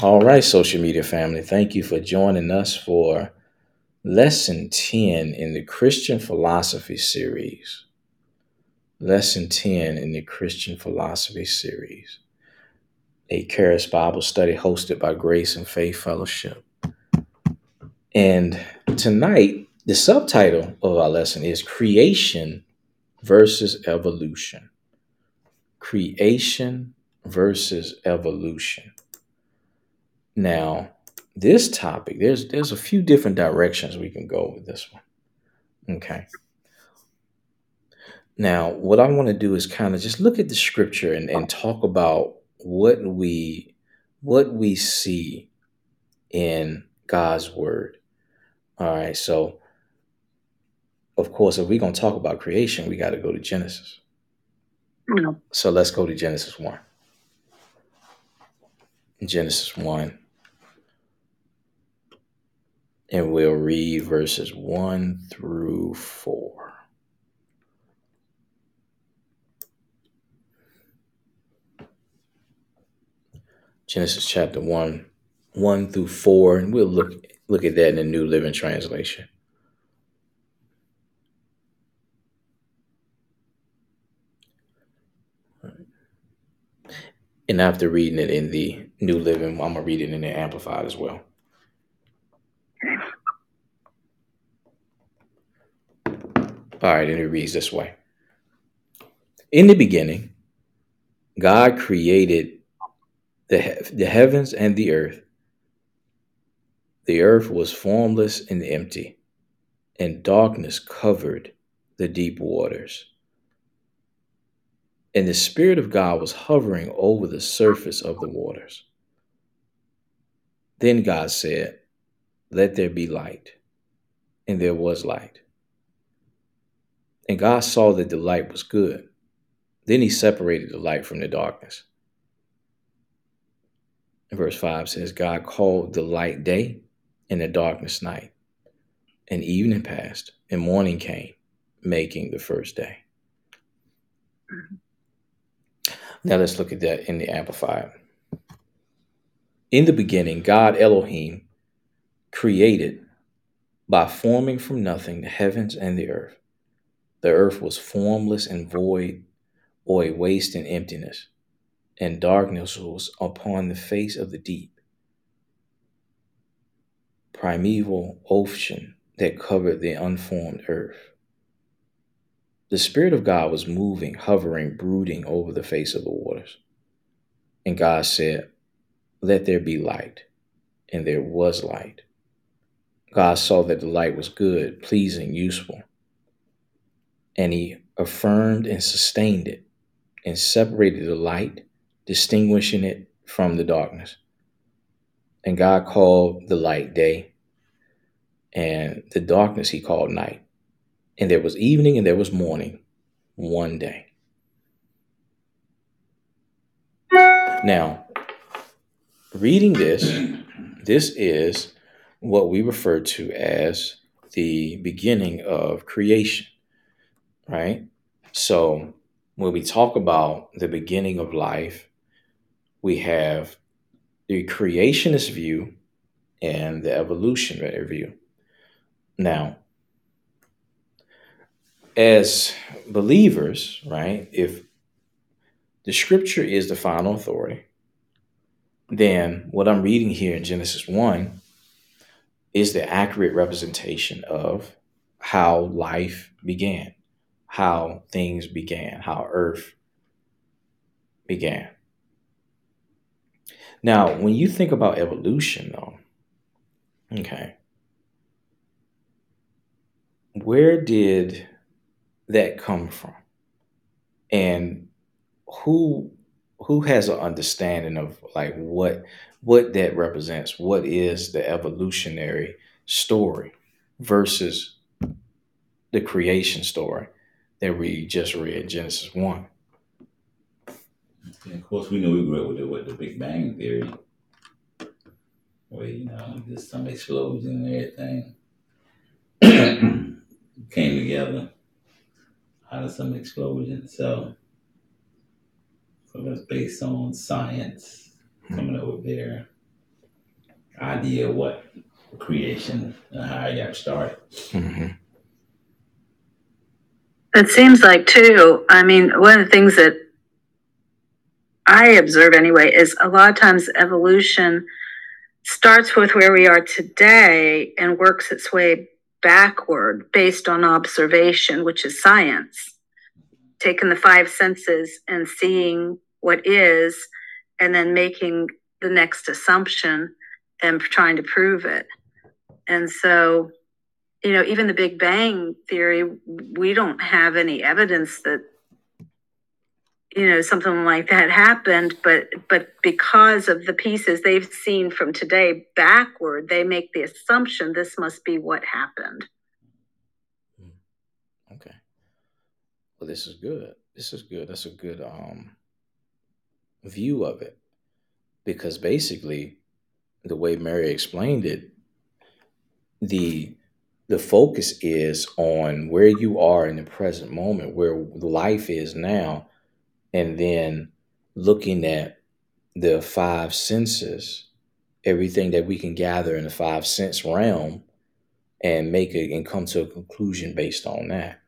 All right, social media family, thank you for joining us for lesson 10 in the Christian philosophy series. Lesson 10 in the Christian philosophy series. A Charis Bible study hosted by Grace and Faith Fellowship. And tonight, the subtitle of our lesson is Creation versus Evolution. Creation versus Evolution. Now, this topic, there's there's a few different directions we can go with this one. Okay. Now, what I want to do is kind of just look at the scripture and, and talk about what we what we see in God's word. All right. So, of course, if we're going to talk about creation, we got to go to Genesis. Yeah. So let's go to Genesis 1. Genesis 1. And we'll read verses 1 through 4. Genesis chapter 1, 1 through 4. And we'll look look at that in the New Living Translation. And after reading it in the New Living, I'm gonna read it in the Amplified as well. All right, and it reads this way. In the beginning, God created the, he- the heavens and the earth. The earth was formless and empty, and darkness covered the deep waters. And the Spirit of God was hovering over the surface of the waters. Then God said, Let there be light. And there was light. And God saw that the light was good. Then he separated the light from the darkness. And verse 5 says, God called the light day and the darkness night. And evening passed, and morning came, making the first day. Now let's look at that in the Amplified. In the beginning, God Elohim created by forming from nothing the heavens and the earth. The earth was formless and void, or a waste and emptiness, and darkness was upon the face of the deep. Primeval ocean that covered the unformed earth. The Spirit of God was moving, hovering, brooding over the face of the waters. And God said, Let there be light. And there was light. God saw that the light was good, pleasing, useful. And He affirmed and sustained it and separated the light, distinguishing it from the darkness. And God called the light day, and the darkness He called night. And there was evening and there was morning one day. Now, reading this, this is what we refer to as the beginning of creation, right? So, when we talk about the beginning of life, we have the creationist view and the evolutionary view. Now, as believers, right, if the scripture is the final authority, then what I'm reading here in Genesis 1 is the accurate representation of how life began, how things began, how earth began. Now, when you think about evolution, though, okay, where did that come from? And who who has an understanding of like what what that represents? What is the evolutionary story versus the creation story that we just read Genesis 1? And of course, we know we grew up with the, with the Big Bang Theory, where, you know, there's some explosion and everything came together out of some explosion. So, so that's based on science coming up with their idea of what creation and how it got started. hmm It seems like too. I mean, one of the things that I observe anyway is a lot of times evolution starts with where we are today and works its way backward based on observation, which is science. Taking the five senses and seeing what is, and then making the next assumption and trying to prove it. And so, you know, even the Big Bang Theory, we don't have any evidence that you know something like that happened but but because of the pieces they've seen from today backward they make the assumption this must be what happened Okay. Well, this is good. This is good. That's a good um view of it because basically the way Mary explained it, the the focus is on where you are in the present moment, where life is now, and then looking at the five senses, everything that we can gather in the five sense realm, and make it and come to a conclusion based on that.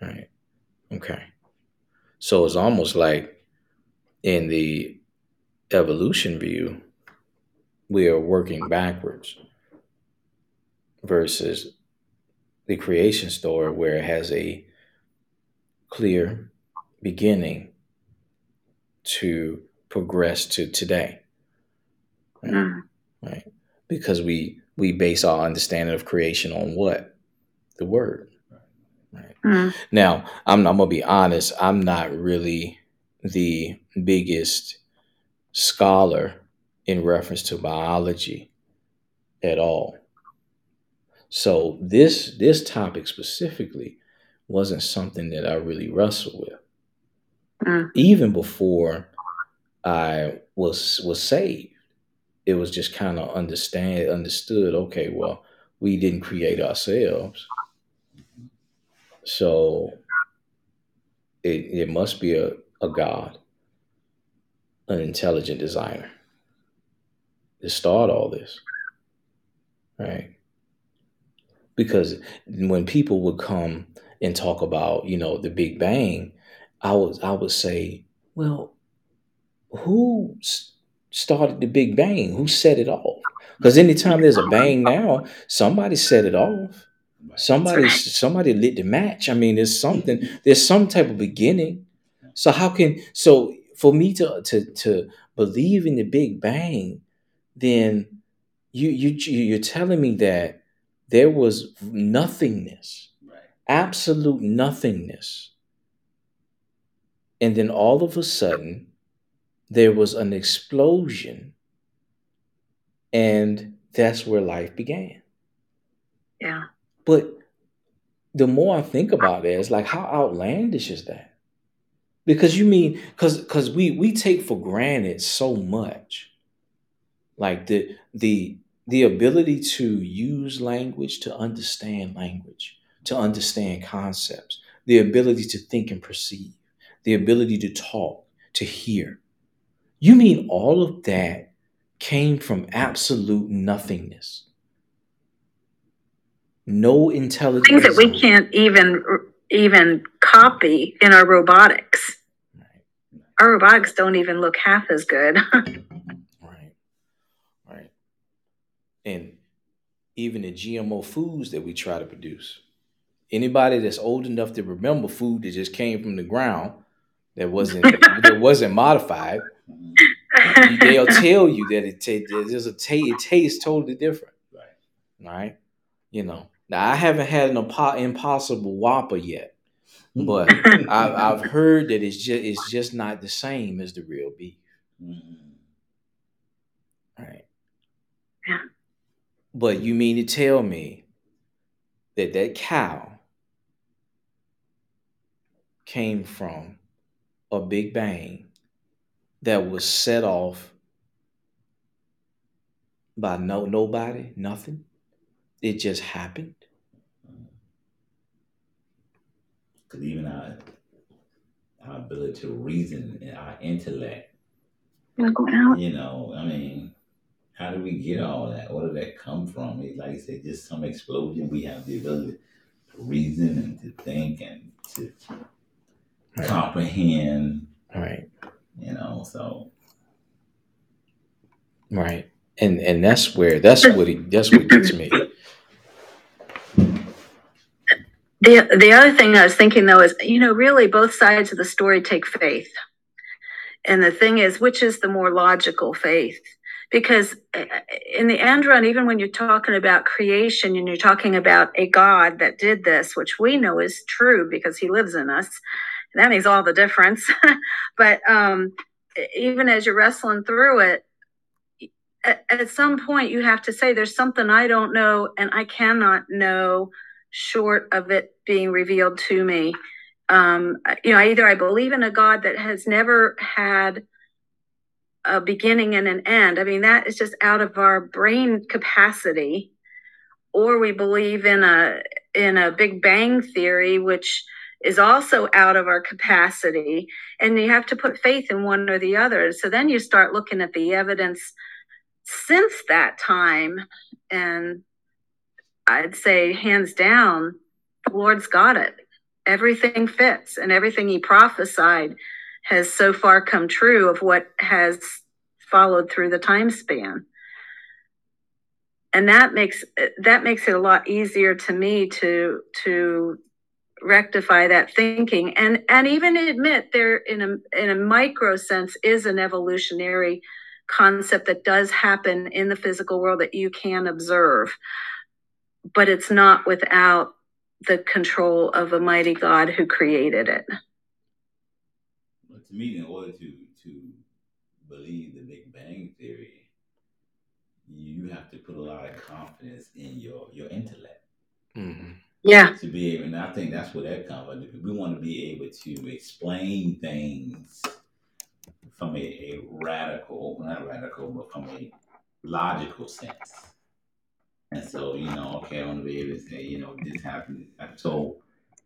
Right. Okay. So it's almost like in the evolution view, we are working backwards versus the creation story where it has a clear beginning to progress to today. Right. Mm. right? Because we we base our understanding of creation on what? The word. Mm. Now, I'm, I'm gonna be honest. I'm not really the biggest scholar in reference to biology at all. So this this topic specifically wasn't something that I really wrestled with, Mm. even before I was was saved. It was just kind of understand understood. Okay, well, we didn't create ourselves, so it it must be a a God, an intelligent designer to start all this, right? Because when people would come and talk about, you know, the Big Bang, I was I would say, well, who started the Big Bang? Who set it off? Because anytime there's a bang now, somebody set it off. Right. Somebody somebody lit the match. I mean, there's something. There's some type of beginning. So how can so for me to to to believe in the Big Bang, then you you you're telling me that there was nothingness, Right. absolute nothingness, and then all of a sudden there was an explosion, and that's where life began. yeah But the more I think about it, it's like how outlandish is that? Because you mean because because we we take for granted so much, like the the the ability to use language, to understand language, to understand concepts, the ability to think and perceive, the ability to talk, to hear. You mean all of that came from absolute nothingness? No intelligence. things that we can't even even copy in our robotics our robotics don't even look half as good Right. Right. And even the GMO foods that we try to produce. Anybody that's old enough to remember food that just came from the ground that wasn't that wasn't modified, they'll tell you that it ta- there's a ta- it tastes totally different. Right. Right. You know. Now I haven't had an impo- impossible Whopper yet, but I've, I've heard that it's just it's just not the same as the real beef. Mhm. Right. Yeah. But you mean to tell me that that cow came from a big bang that was set off by no nobody, nothing? It just happened. Because even our, our ability to reason and our intellect, Am I going out? you know, I mean, how do we get all that? Where did that come from? It, like I said, just some explosion. We have the ability to reason and to think and to Right. comprehend. Right. You know, so Right. And and that's where that's what it that's what gets me. The the other thing I was thinking though is, you know, really both sides of the story take faith. And the thing is, which is the more logical faith? Because uh, in the end run, even when you're talking about creation and you're talking about a God that did this, which we know is true because he lives in us, that makes all the difference. but um, even as you're wrestling through it, at, at some point you have to say, there's something I don't know and I cannot know short of it being revealed to me. Um, you know, either I believe in a God that has never had a beginning and an end. I mean, that is just out of our brain capacity, or we believe in a in a Big Bang theory, which is also out of our capacity. And you have to put faith in one or the other. So then you start looking at the evidence since that time, and I'd say hands down, the Lord's got it. Everything fits, and everything He prophesied has so far come true of what has followed through the time span. And that makes that makes it a lot easier to me to to rectify that thinking and and even admit there in a in a micro sense is an evolutionary concept that does happen in the physical world that you can observe but it's not without the control of a mighty God who created it. But to me, in order to to believe the Big Bang theory, you have to put a lot of confidence in your your intellect Mhm. Yeah. to be able. And I think that's where that comes. from. We want to be able to explain things from a, a radical, not radical, but from a logical sense. And so, you know, okay, I want to be able to say, you know, this happened. So,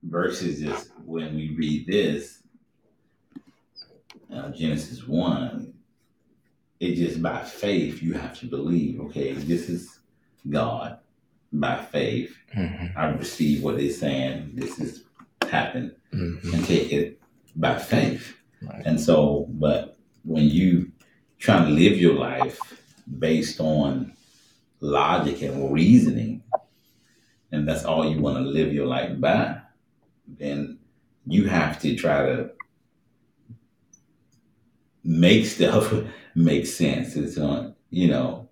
versus just when we read this, uh, Genesis 1, it just by faith, you have to believe, okay, this is God. By faith, Mhm. I receive what they're saying. This is happened Mhm. and take it by faith. Right. And so, but when you try to live your life based on logic and reasoning, and that's all you want to live your life by, then you have to try to make stuff make sense. It's on, you know.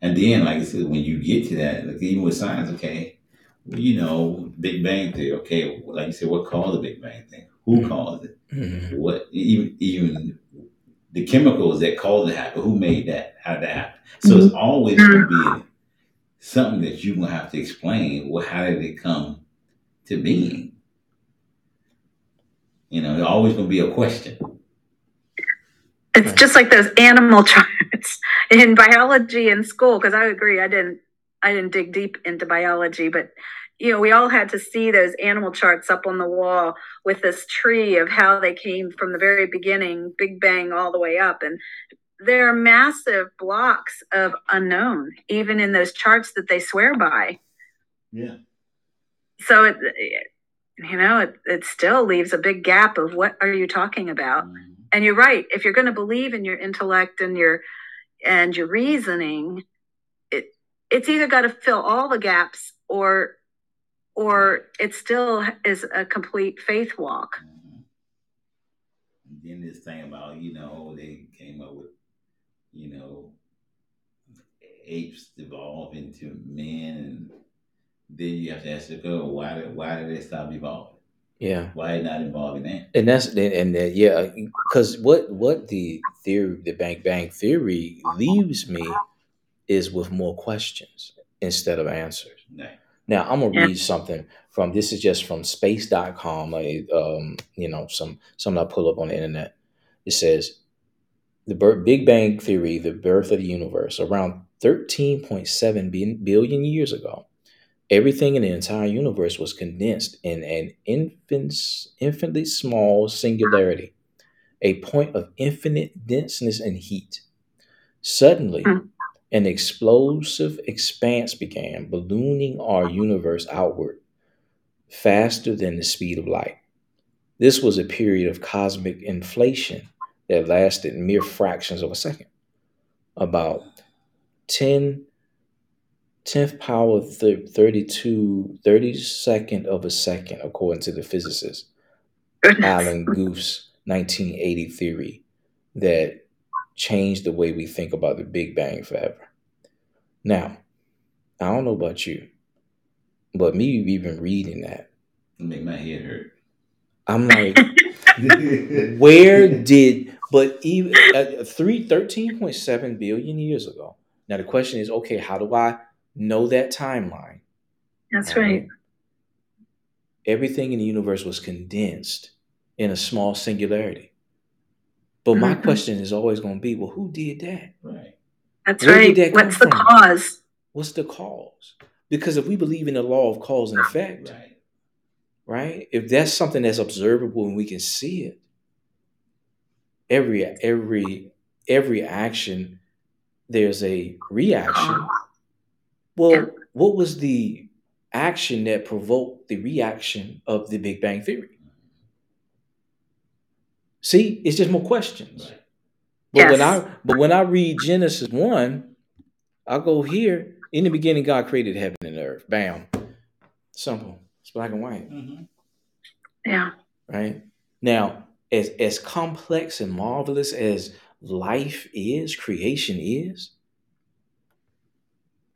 And then, like I said, when you get to that, like even with science, okay, well, you know, Big Bang theory, okay, like you said, what caused the Big Bang thing? Who Mhm. caused it? Mhm. what even even the chemicals that caused it to happen, who made that, how that happen? So it's mm-hmm. always gonna be something that you're gonna have to explain. Well, how did it come to being? You know, there's always gonna be a question. It's just like those animal charts in biology in school. Because I agree, I didn't, I didn't dig deep into biology, but you know, we all had to see those animal charts up on the wall with this tree of how they came from the very beginning, Big Bang, all the way up, and there are massive blocks of unknown, even in those charts that they swear by. Yeah. So it, it you know, it, it still leaves a big gap of what are you talking about? Mm-hmm. and you're right if you're going to believe in your intellect and your and your reasoning it it's either got to fill all the gaps or or it still is a complete faith walk. And then this thing about, you know, they came up with, you know, apes evolve into men and then you have to ask the oh, girl, why did why did they stop evolving? Yeah. Why not involving ants? And that's and, and then, yeah, because what what the theory, the bank bank theory leaves me is with more questions instead of answers. No. Now I'm gonna read something from this is just from space.com, a um, you know, some something I pull up on the internet. It says the Big Bang Theory, the birth of the universe, around 13.7 bi- billion years ago. Everything in the entire universe was condensed in an infant's, infinitely small singularity, a point of infinite denseness and heat. Suddenly, Hmm. An explosive expanse began, ballooning our universe outward faster than the speed of light. This was a period of cosmic inflation that lasted mere fractions of a second. About 10 10th power 32 32nd of a second according to the physicist Alan Guth's 1980 theory that changed the way we think about the Big Bang forever. Now, I don't know about you, but me even reading that, Make my head hurt. I'm like, where did, but even uh, three, 13.7 billion years ago. Now, the question is, okay, how do I know that timeline? That's All right. Everything in the universe was condensed in a small singularity. But my Mhm. question is always going to be, well, who did that? right. That's Where right. that What's the from? cause? What's the cause? Because if we believe in the law of cause and effect, Right. right? If that's something that's observable and we can see it, every every every action there's a reaction. Well, Yeah. what was the action that provoked the reaction of the Big Bang theory? See, it's just more questions. Right. But when I but when I read Genesis one, I go here. In the beginning, God created heaven and earth. Bam. Simple. It's black and white. Mhm. Yeah. Right? Now, as as complex and marvelous as life is, creation is,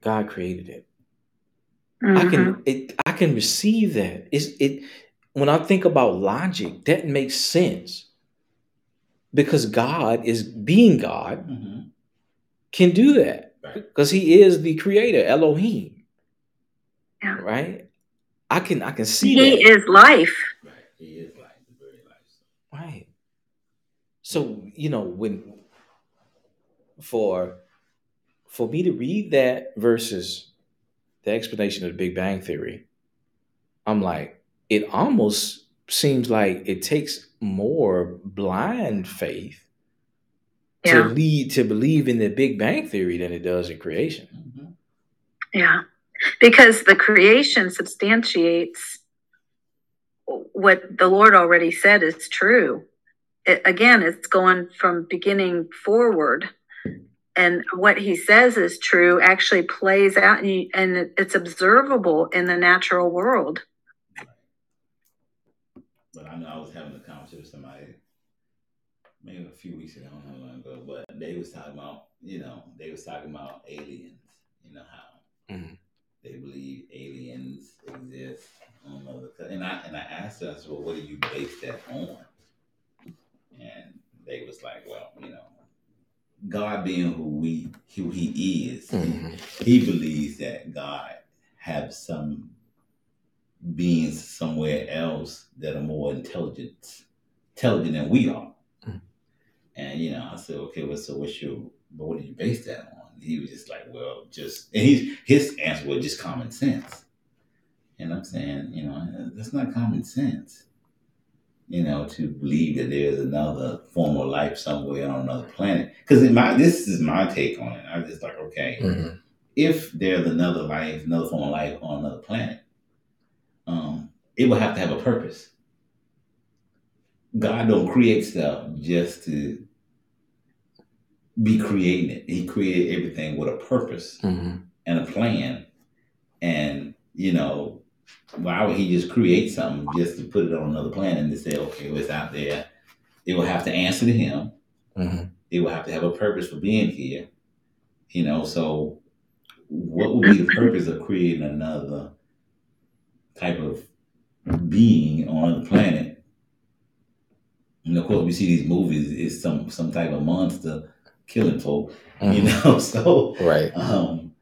God created it. I Mhm. can it I can receive that. It's it when I think about logic, that makes sense. Because God is being God Mhm. can do that. Right. Because he is the creator, Elohim. Yeah. Right? I can I can see He that. is life. Right. He is like the very life. Right. So, you know, when for for me to read that versus the explanation of the Big Bang Theory, I'm like, it almost seems like it takes more blind faith to lead to believe in the Big Bang Theory than it does in creation. Mhm. Yeah. Because the creation substantiates what the Lord already said is true. It, again, it's going from beginning forward. And what he says is true actually plays out and, you, and it's observable in the natural world. But I know I was having a conversation with somebody maybe a few weeks ago, I don't know how long ago, but they was talking about, you know, they was talking about aliens, you know how Mhm. they believe aliens exist on other and I and I asked us, well, what do you base that on? And they was like, well, you know, God being who we who he is, Mhm. he believes that God have some beings somewhere else that are more intelligent, intelligent than we are. Mhm. And you know, I said, okay, well, so what's your, but what do you base that on? He was just like, well, just, and he, his answer was just common sense. And I'm saying, you know, that's not common sense. You know, to believe that there's another form of life somewhere on another planet. Because my, this is my take on it. I was just like, okay, Mhm. if there's another life, another form of life on another planet, um, it will have to have a purpose. God don't create stuff just to be creating it. He created everything with a purpose Mhm. and a plan. And, you know, why would he just create something just to put it on another planet and to say, okay, well, it's out there? It will have to answer to him. Mhm. It will have to have a purpose for being here. You know, so what would be the purpose of creating another type of being on the planet? And of course, we see these movies. It's some some type of monster killing folk. You Mhm. know, so Right. um,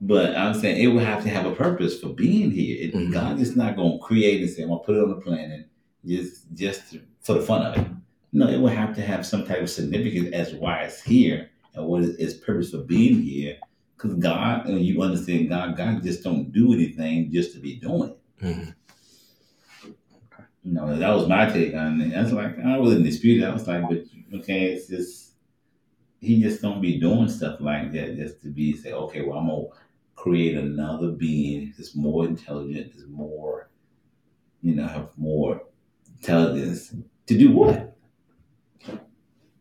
but I'm saying it would have to have a purpose for being here. It, Mhm. God is not going to create and say, "I'm going to put it on the planet just just to- for the fun of it." No, it would have to have some type of significance as why it's here and what is its purpose for being here. Because God, and you understand, God, God just don't do anything just to be doing it. Mhm. You know, that was my take on it. That's like I wasn't disputing. I was like, but okay, it's just he just don't be doing stuff like that just to be say, okay, well, I'm gonna create another being that's more intelligent, that's more, you know, have more intelligence to do what?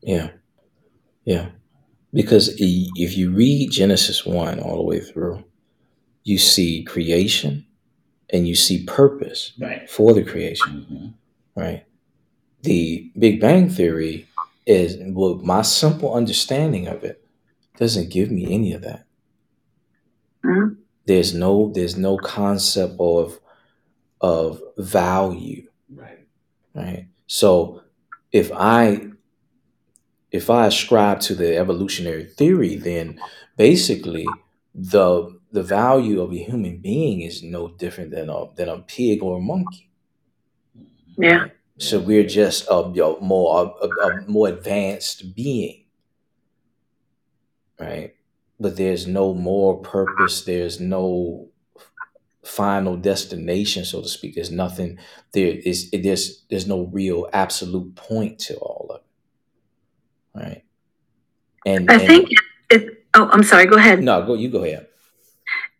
Yeah. Yeah. Because if you read Genesis 1 all the way through, you see creation and you see purpose Right. for the creation, hmm right? The Big Bang Theory is, well, my simple understanding of it doesn't give me any of that. Mhm. There's no, there's no concept of, of value, Right. right? So if I, if I ascribe to the evolutionary theory, then basically the the value of a human being is no different than a than a pig or a monkey. Yeah. So we're just a, you know, more a, a, more advanced being, right? But there's no more purpose. There's no final destination, so to speak. There's nothing. There is. There's there's no real absolute point to all of it, right? And I and think it, oh, I'm sorry, go ahead. no, go you go ahead.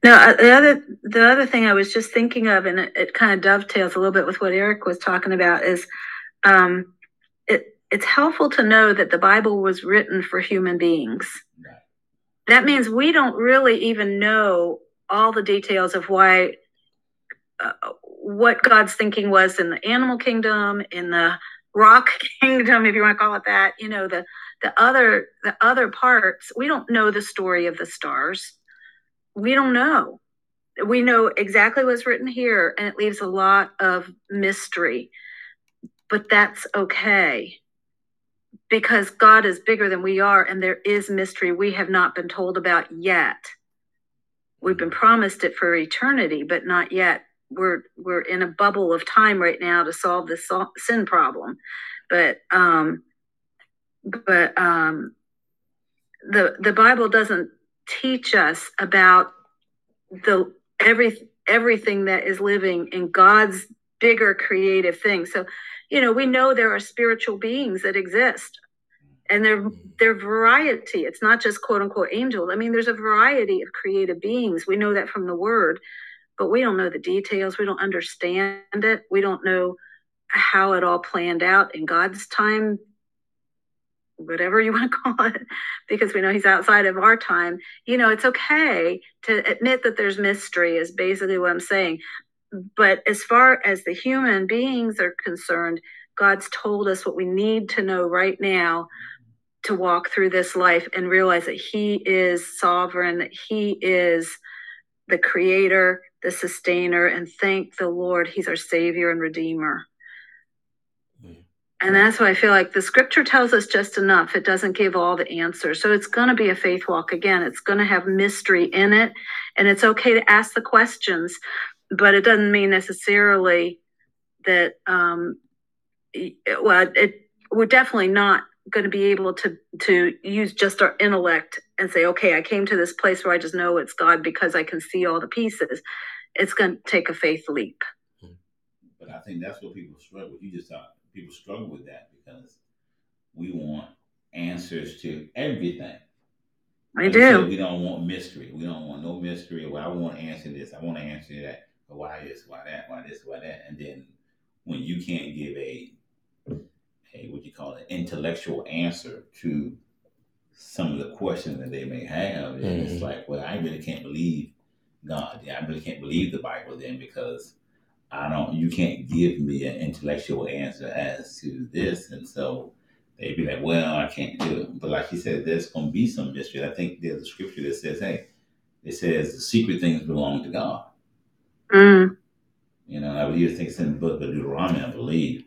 No, uh, the other the other thing I was just thinking of, and it, it kind of dovetails a little bit with what Eric was talking about, is um, it it's helpful to know that the Bible was written for human beings. Right. That means we don't really even know all the details of why uh, what God's thinking was in the animal kingdom, in the rock kingdom, if you want to call it that. You know the the other the other parts. We don't know the story of the stars. We don't know. We know exactly what's written here, and it leaves a lot of mystery. But that's okay because God is bigger than we are, and there is mystery we have not been told about yet. We've been promised it for eternity, but not yet. We're we're in a bubble of time right now to solve this sin problem, but um, but um, the the Bible doesn't teach us about the every everything that is living in God's bigger creative thing. So, you know, we know there are spiritual beings that exist, and they're they're variety. It's not just quote unquote angels. I mean, there's a variety of creative beings. We know that from the word, but we don't know the details. We don't understand it. We don't know how it all planned out in God's time, whatever you want to call it, because we know He's outside of our time. You know, it's okay to admit that there's mystery, is basically what I'm saying. But as far as the human beings are concerned, God's told us what we need to know right now to walk through this life and realize that He is sovereign, that He is the creator, the sustainer, and thank the Lord, He's our Savior and Redeemer. And that's why I feel like the scripture tells us just enough. It doesn't give all the answers. So it's going to be a faith walk again. It's going to have mystery in it. And it's okay to ask the questions, but it doesn't mean necessarily that, um, well, it, we're definitely not going to be able to to use just our intellect and say, okay, I came to this place where I just know it's God because I can see all the pieces. It's going to take a faith leap. But I think that's what people struggle. With you just thought people struggle with that because we want answers to everything. I Like you said, do. we don't want mystery. We don't want no mystery. Well, I want to answer this. I want to answer that. But why this? Why that? Why this? Why that? And then when you can't give a a what you call an intellectual answer to some of the questions that they may have, then Mhm. it's like, well, I really can't believe God. Yeah, I really can't believe the Bible then because I don't. You can't give me an intellectual answer as to this, and so they'd be like, "Well, I can't do it." But like you said, there's going to be some mystery. I think there's a scripture that says, "Hey, it says the secret things belong to God." Mm, You know, I believe it's in the book of Deuteronomy, I believe.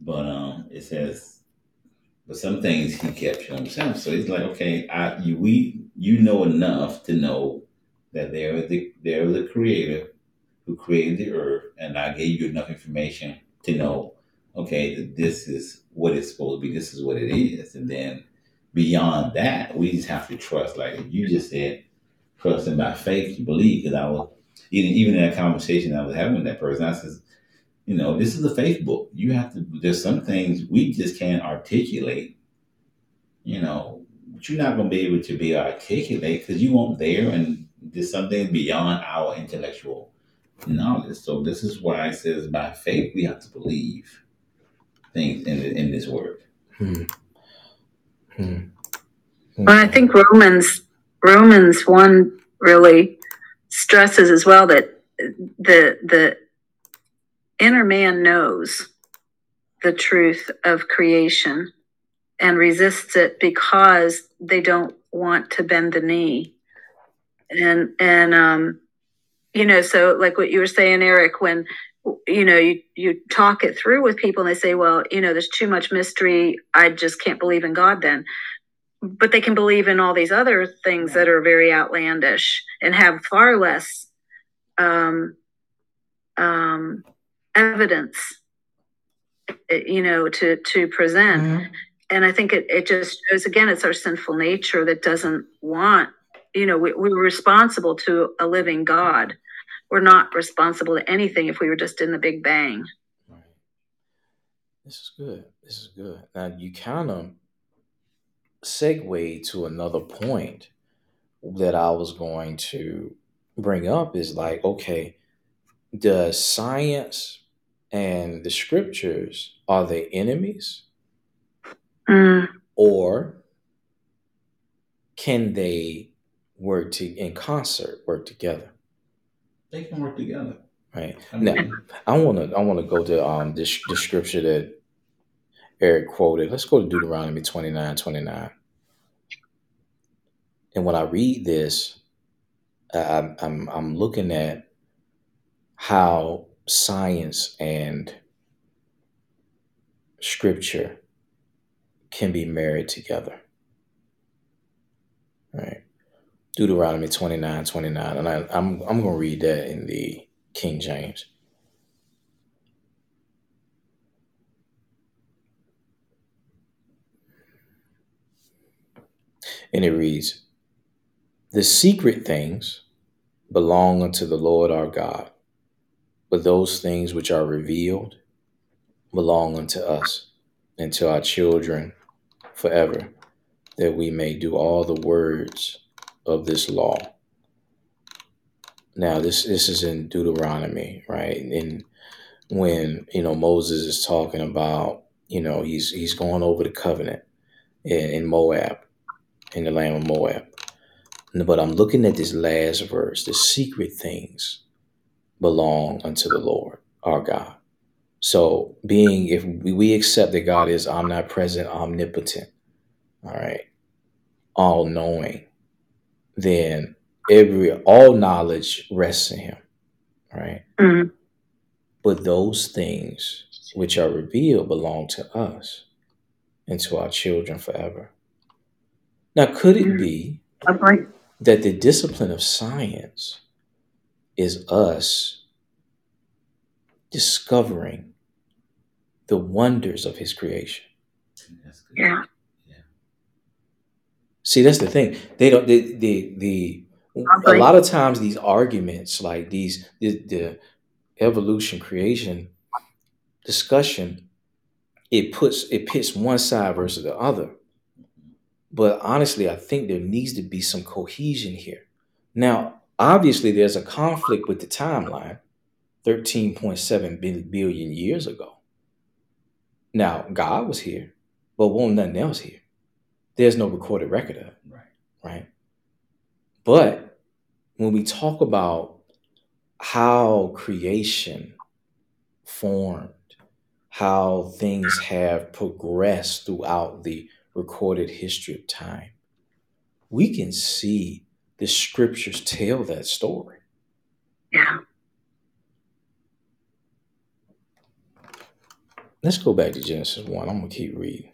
But um, it says, but some things he kept to himself. So he's like, okay, I you we you know enough to know that there is the there is a creator who created the earth, and I gave you enough information to know, okay, that this is what it's supposed to be. This is what it is, and then beyond that, we just have to trust. Like you just said, trust trusting by faith, you believe. Because I was even even in that conversation I was having with that person, I says, you know, this is a faith book. You have to. There's some things we just can't articulate. You know, you're not going to be able to be articulate because you weren't there and there's something beyond our intellectual knowledge. So this is why it says by faith we have to believe things in, in this word. Hmm. Hmm. Well, I think Romans Romans one really stresses as well that the the inner man knows the truth of creation and resists it because they don't want to bend the knee and and um you know so like what you were saying eric when you know you you talk it through with people and they say well you know there's too much mystery i just can't believe in god then but they can believe in all these other things that are very outlandish and have far less um, um, evidence, eh, you know, to to present. Mm-hmm. And I think it, it just shows again, it's our sinful nature that doesn't want, you know, we, we're responsible to a living God. We're not responsible to anything if we were just in the Big Bang. Right. This is good. This is good. Now you kind of segue to another point that I was going to bring up is like, okay, the science and the scriptures are they enemies? Mm. Or can they work to in concert, work together? They can work together. Right. I mean, now I wanna I wanna go to um this the scripture that Eric quoted. Let's go to Deuteronomy 29 29. And when I read this, I, I'm, I'm looking at how science and scripture can be married together. Right. Deuteronomy 29 29. And I, I'm, I'm going to read that in the King James. And it reads, The secret things belong unto the Lord our God, but those things which are revealed belong unto us and to our children forever, that we may do all the words of this law. Now, this this is in Deuteronomy, right? And when you know Moses is talking about, you know, he's he's going over the covenant in, in Moab, in the land of Moab. But I'm looking at this last verse. The secret things belong unto the Lord our God. So, being if we accept that God is omnipresent, omnipotent, all right, all knowing, then every all knowledge rests in Him, right? Mm-hmm. But those things which are revealed belong to us and to our children forever. Now, could it be that the discipline of science is us discovering the wonders of his creation? Yeah. See, that's the thing. They don't. The the the. A lot of times, these arguments, like these, the, the evolution creation discussion, it puts it pits one side versus the other. But honestly, I think there needs to be some cohesion here. Now, obviously, there's a conflict with the timeline 13.7 billion years ago. Now, God was here, but won't nothing else here. There's no recorded record of it. Right. Right. But when we talk about how creation formed, how things have progressed throughout the recorded history of time, we can see the scriptures tell that story. Yeah. Let's go back to Genesis 1. I'm going to keep reading.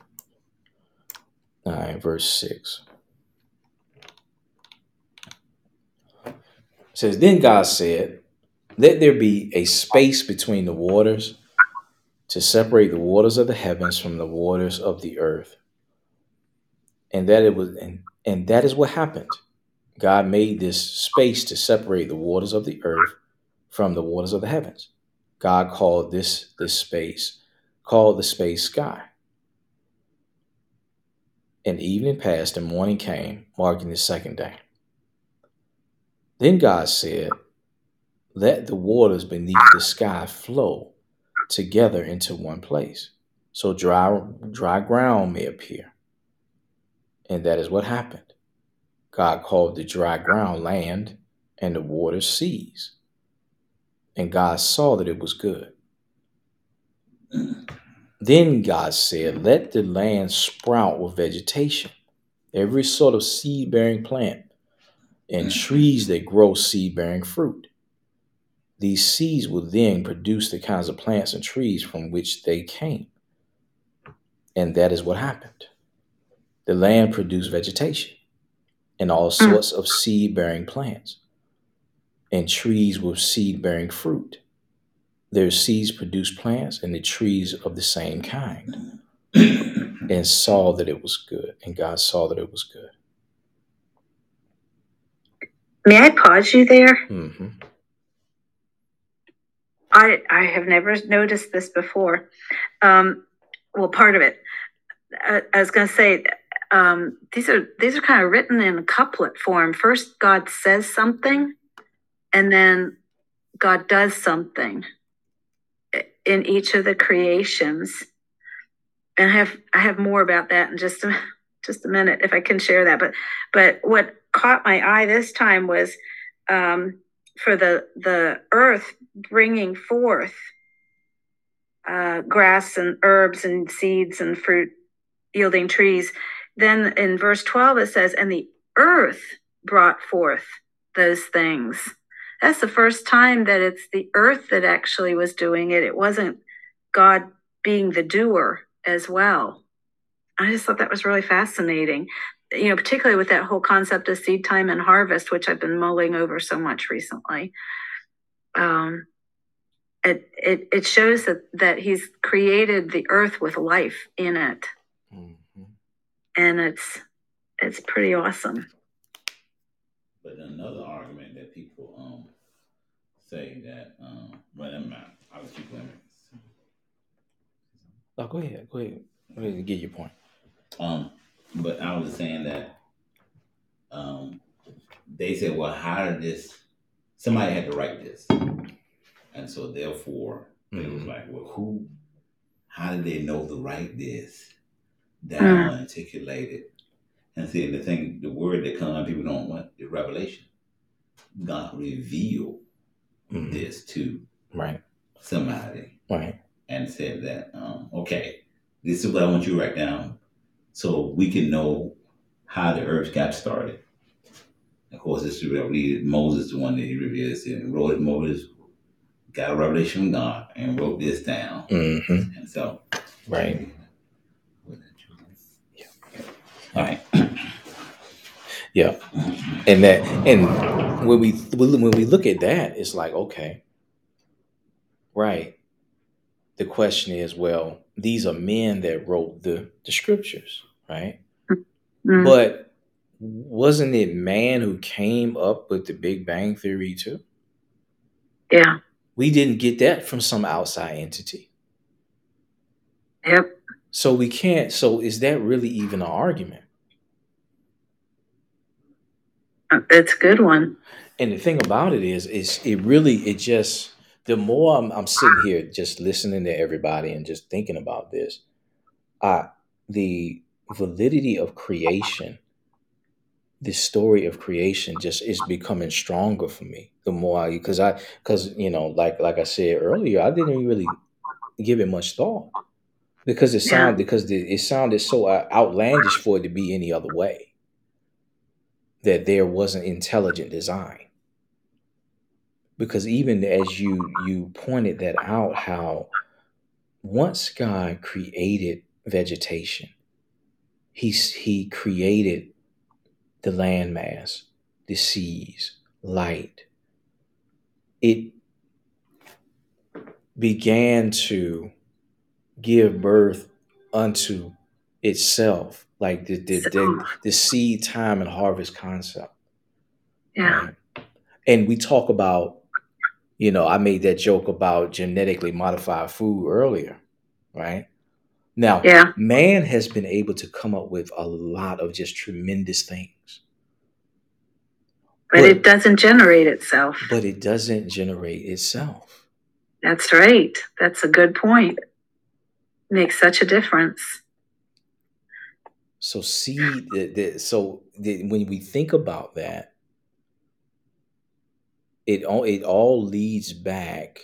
9, verse 6. It says, Then God said, Let there be a space between the waters to separate the waters of the heavens from the waters of the earth. And that it was and, and that is what happened. God made this space to separate the waters of the earth from the waters of the heavens. God called this this space called the space sky And evening passed and morning came, marking the second day. Then God said, Let the waters beneath the sky flow together into one place, so dry, dry ground may appear. And that is what happened. God called the dry ground land and the waters seas. And God saw that it was good. Then God said, Let the land sprout with vegetation, every sort of seed bearing plant, and trees that grow seed bearing fruit. These seeds will then produce the kinds of plants and trees from which they came. And that is what happened. The land produced vegetation and all Mm. sorts of seed bearing plants and trees with seed bearing fruit. Their seeds produced plants and the trees of the same kind, and saw that it was good. And God saw that it was good. May I pause you there? hmm I I have never noticed this before. Um, well, part of it. I, I was going to say um, these are these are kind of written in a couplet form. First, God says something, and then God does something i- in each of the creations. And I have I have more about that in just a just a minute if I can share that. But but what caught my eye this time was um, for the the earth bringing forth uh, grass and herbs and seeds and fruit yielding trees. Then in verse 12 it says, and the earth brought forth those things. That's the first time that it's the earth that actually was doing it. It wasn't God being the doer as well. I just thought that was really fascinating. You know, particularly with that whole concept of seed time and harvest, which I've been mulling over so much recently. Um, it, it, it shows that, that he's created the earth with life in it. hmm And it's, it's pretty awesome. But another argument that people say that um well never mind. I'll keep going. Oh, go ahead. Go ahead. Go ahead and get your point. Um but I was saying that um they said, Well, how did this somebody had to write this? And so therefore it was like, Well, who how did they know to write this down and articulate it? And see the thing the word that comes people don't want the revelation. God revealed Mhm. this to Right. somebody Right. and said that, um, okay, this is what I want you to write down so we can know how the earth got started. Of course, this is read Moses, the one that he revealed this and wrote it. Moses got a revelation from God and wrote this down. hmm And so, Right. Yeah. All right. Yeah. And that and when we when we look at that, it's like okay, right. The question is, well, these are men that wrote the the scriptures, right? Mm. But wasn't it man who came up with the Big Bang Theory too? yeah. We didn't get that from some outside entity. Yep. So we can't. So is that really even an argument? It's a good one. And the thing about it is, is it really it just the more I'm, I'm sitting here just listening to everybody and just thinking about this, uh, the validity of creation, the story of creation, just is becoming stronger for me. The more I, because I, because you know, like like I said earlier, I didn't really give it much thought because it sounded because the, it sounded so uh, outlandish for it to be any other way. That there wasn't intelligent design. Because even as you you pointed that out how once god created vegetation he's he created the landmass the seas light. It began to give birth unto itself like the the, the, the seed time and harvest concept Yeah. Right. And we talk about, you know, I made that joke about genetically modified food earlier, right? Now, Yeah. man has been able to come up with a lot of just tremendous things, But it doesn't generate itself. but it doesn't generate itself. That's right. That's a good point. Makes such a difference. So see that, that so that when we think about that, it all it all leads back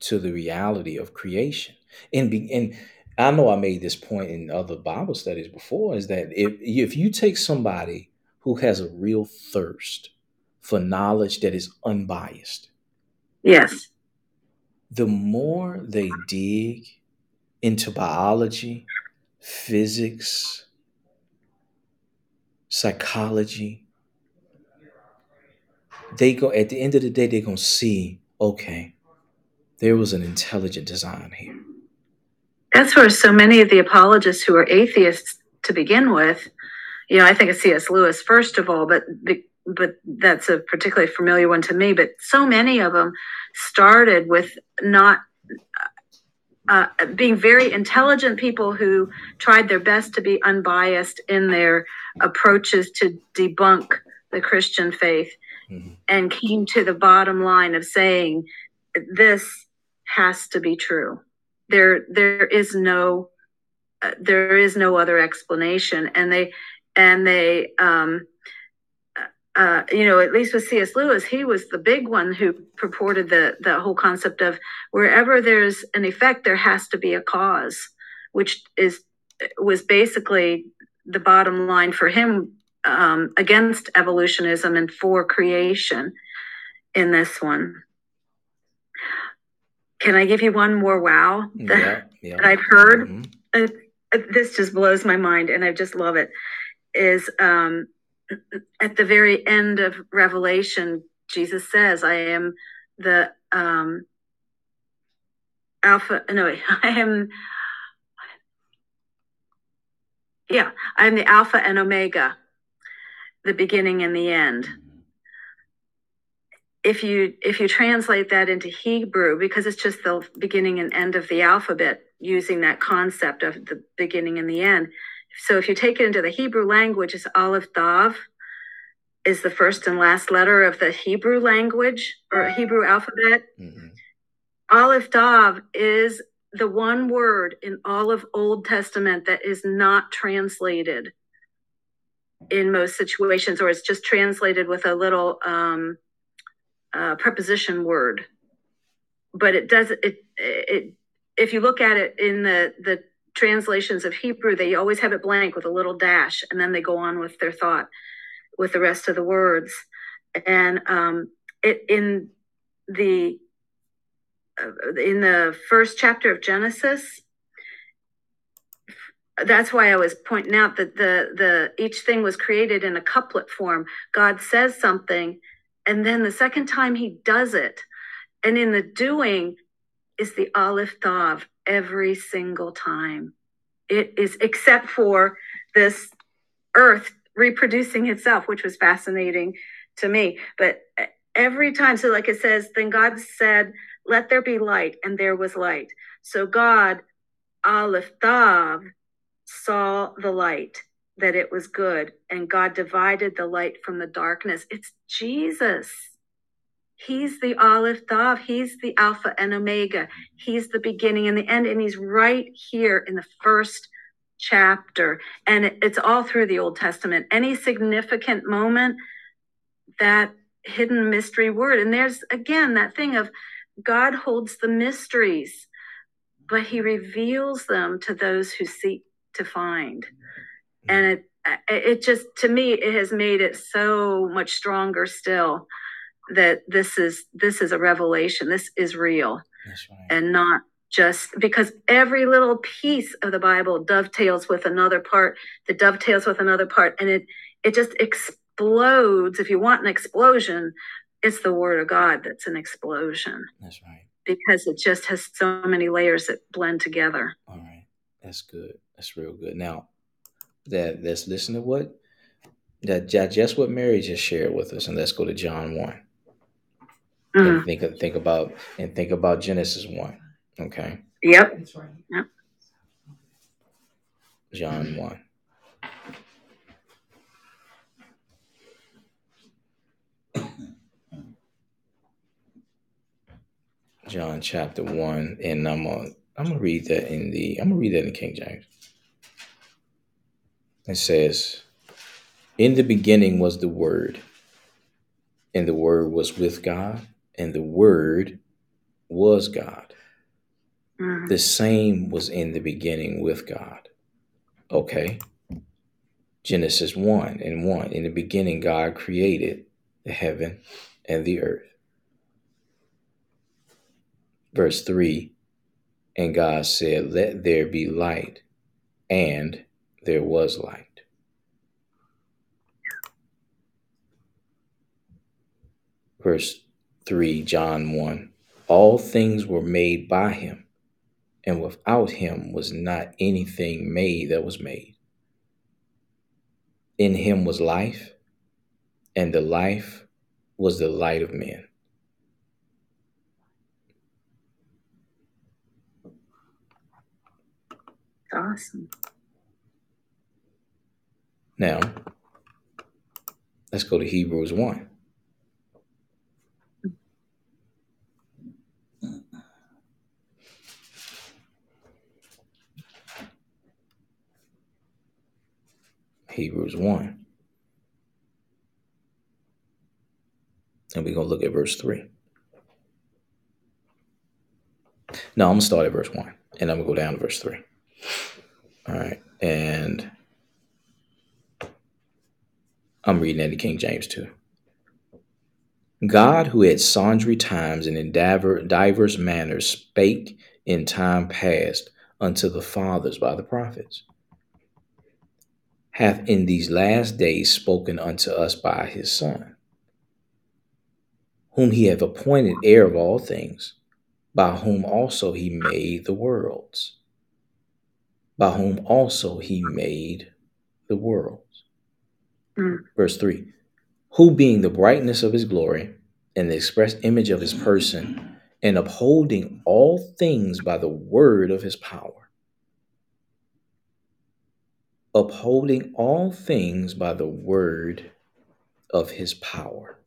to the reality of creation. And be, and I know I made this point in other Bible studies before is that if if you take somebody who has a real thirst for knowledge that is unbiased, Yes. the more they dig into biology, physics, psychology, they go at the end of the day they're to see, okay, there was an intelligent design here. That's where so many of the apologists who are atheists to begin with, you know, I think of C.S. Lewis first of all, but but that's a particularly familiar one to me. But so many of them started with not uh, being very intelligent people who tried their best to be unbiased in their approaches to debunk the Christian faith Mhm. and came to the bottom line of saying this has to be true. There, there is no, uh, there is no other explanation, and they, and they, um, uh, you know, at least with C.S. Lewis, he was the big one who purported the the whole concept of wherever there's an effect, there has to be a cause, which is was basically the bottom line for him um, against evolutionism and for creation in this one. Can I give you one more wow that, Yeah, yeah. that I've heard? Mhm. uh, this just blows my mind and i just love it is um at the very end of revelation jesus says i am the um alpha no i am yeah i'm the alpha and omega the beginning and the end. If you if you translate that into hebrew because it's just the beginning and end of the alphabet using that concept of the beginning and the end so if you take it into the hebrew language it's aleph tav is the first and last letter of the hebrew language or hebrew alphabet Mhm. aleph tav is the one word in all of old testament that is not translated in most situations or it's just translated with a little um, uh, preposition word but it does it it if you look at it in the the translations of hebrew they always have it blank with a little dash and then they go on with their thought with the rest of the words and um it in the uh, in the first chapter of genesis that's why I was pointing out that the the each thing was created in a couplet form. God says something, and then the second time He does it, and in the doing is the Aleph Tav every single time. It is except for this Earth reproducing itself, which was fascinating to me. But every time, so like it says, then God said, "Let there be light," and there was light. So God, Aleph Tav, saw the light that it was good and god divided the light from the darkness it's jesus he's the aleph tav he's the alpha and omega. He's the beginning and the end and he's right here in the first chapter. And it's all through the old testament. Any significant moment that hidden mystery word. And there's again that thing of god holds the mysteries but he reveals them to those who seek to find. And it it just to me it has made it so much stronger still that this is this is a revelation this is real That's right. and not just because every little piece of the bible dovetails with another part that dovetails with another part and it it just explodes if you want an explosion it's the word of god that's an explosion That's right. because it just has so many layers that blend together All right. That's good. That's real good. Now, that let's listen to what that just what Mary just shared with us, and let's go to John one Mm. and think of, think about and think about Genesis one. Okay. yep That's right. Yep. John 1. John chapter 1 and I'm gonna I'm going to read that in the I'm going to read that in King James. It says, "In the beginning was the word, and the word was with God, and the word was God. Mhm. The same was in the beginning with God." Okay. Genesis 1 and 1. In the beginning, God created the heaven and the earth. Verse 3 And God said, Let there be light, and there was light. Verse 3, John 1 All things were made by him, and without him was not anything made that was made. In him was life, and the life was the light of men. Awesome. Now, let's go to Hebrews 1. Hebrews 1. And we're going to look at verse 3. No, I'm going to start at verse 1 and I'm going to go down to verse 3. All right. And I'm reading in King James too. God, who at sundry times and in diver, divers manners spake in time past unto the fathers by the prophets, hath in these last days spoken unto us by his Son, whom he hath appointed heir of all things, by whom also he made the worlds, by whom also he made the worlds. Mm. Verse 3 Who being the brightness of his glory and the express image of his person, and upholding all things by the word of his power, upholding all things by the word of his power.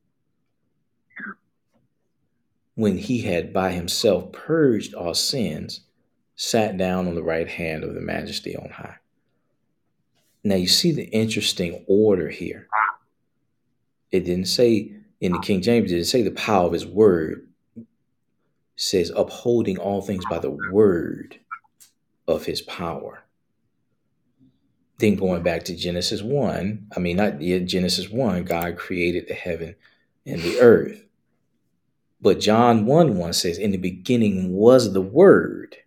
When he had by himself purged all sins, sat down on the right hand of the majesty on high. Now you see the interesting order here. It didn't say in the King James, it didn't say the power of his word. It says upholding all things by the word of his power. Then going back to Genesis 1, I mean, not yet Genesis 1, God created the heaven and the earth. But John 1 1 says, In the beginning was the Word,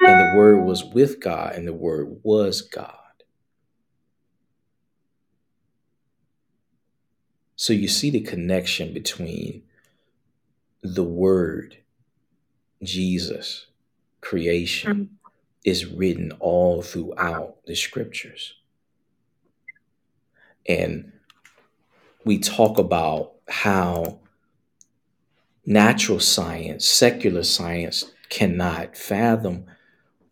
and the Word was with God, and the Word was God. So you see the connection between the Word, Jesus, creation, mm-hmm. Is written all throughout the scriptures. And we talk about how natural science, secular science cannot fathom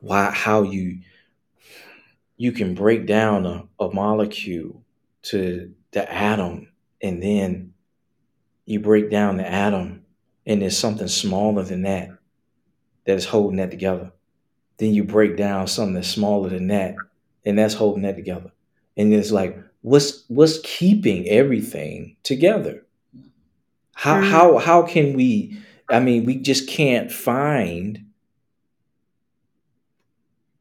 why how you you can break down a, a molecule to the atom and then you break down the atom and there's something smaller than that that is holding that together. Then you break down something that's smaller than that and that's holding that together. And it's like what's what's keeping everything together? How Mm. how how can we I mean we just can't find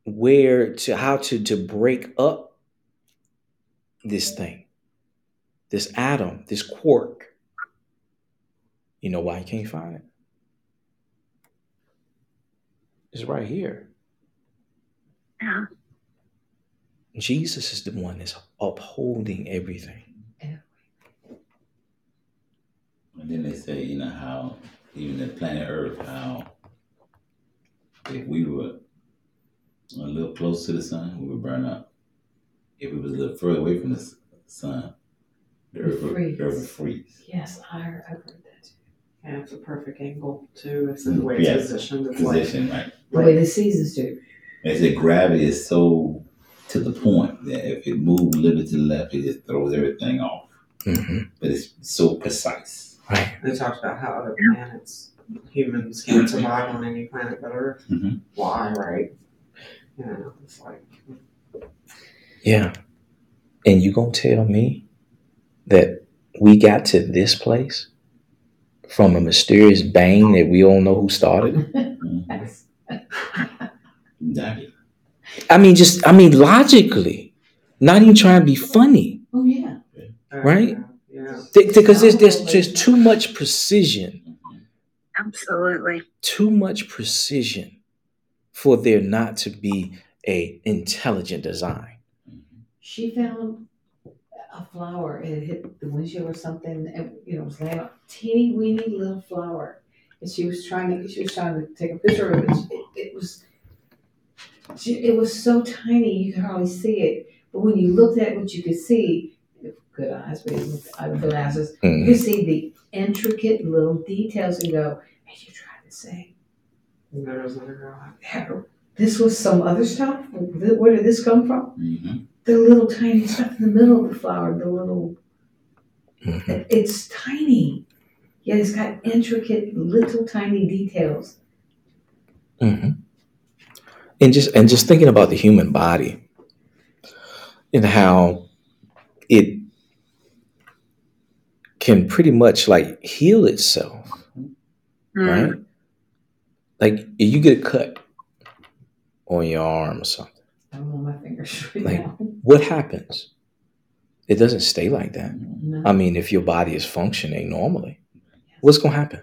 where to how to to break up this thing. This atom, this quark. You know why you can't find it? It's right here. Yeah. Jesus is the one that's upholding everything. And then they say, you know, how even the planet Earth, how if we were a little close to the sun, we would burn up. If we was a little further away from the sun, the earth would, the earth would freeze. Yes, I heard, I've heard that too. Yeah, it's a perfect angle too. It's mm, the way it's Yeah. positioned. It's like Position, right? the way the seasons do. They said gravity is so to the point that if it moves a little bit to the left, it just throws everything off. hmm But it's so precise. Right. They talked about how other planets, humans can't survive on any planet but Earth. Mhm. Why, right? You know, it's like, Yeah. And you gonna tell me that we got to this place from a mysterious bang that we don't know who started? Exactly. I mean, just I mean, logically, not even trying to be funny, Oh, yeah. Right? Yeah. because there's there's just too much precision. Absolutely. too much precision for there not to be a intelligent design. She found a flower. It hit the windshield or something. And, you know, it was laying on teeny weeny little flower. And she was trying to, she was trying to take a picture of it. It, it was, she, it was so tiny you could hardly see it. But when you looked at what you could see, good eyes, but with eye glasses, you Mhm. could see the intricate little details and go, and you tried to say, And there was another girl. "Heck, this was some other stuff? Where did this come from? Mhm. the little tiny stuff in the middle of the flower, the little, Mhm. it's tiny. Yet it's got intricate little tiny details. Mhm. And just and just thinking about the human body and how it can pretty much like heal itself, Mm. right? Like if you get a cut on your arm or something, don't my fingers right Like- now. what happens? It doesn't stay like that. No, I mean, if your body is functioning normally, what's gonna happen?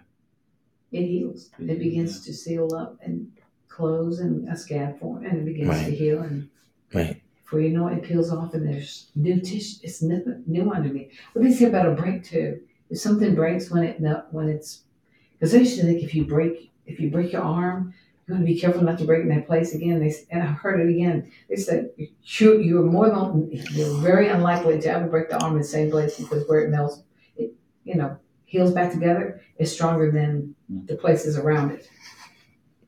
it heals. It begins to seal up and close and a scab form, and it begins to heal. And Right. before you know it, it peels off, and there's new tissue. It's nothing new underneath. What they say about a break too? If something breaks when it when it's because I used to think if you break if you break your arm, you want to be careful not to break in that place again. They and I heard it again. They said you you're more than you're very unlikely to ever break the arm in the same place because where it melts, it you know heals back together is stronger than the places around it.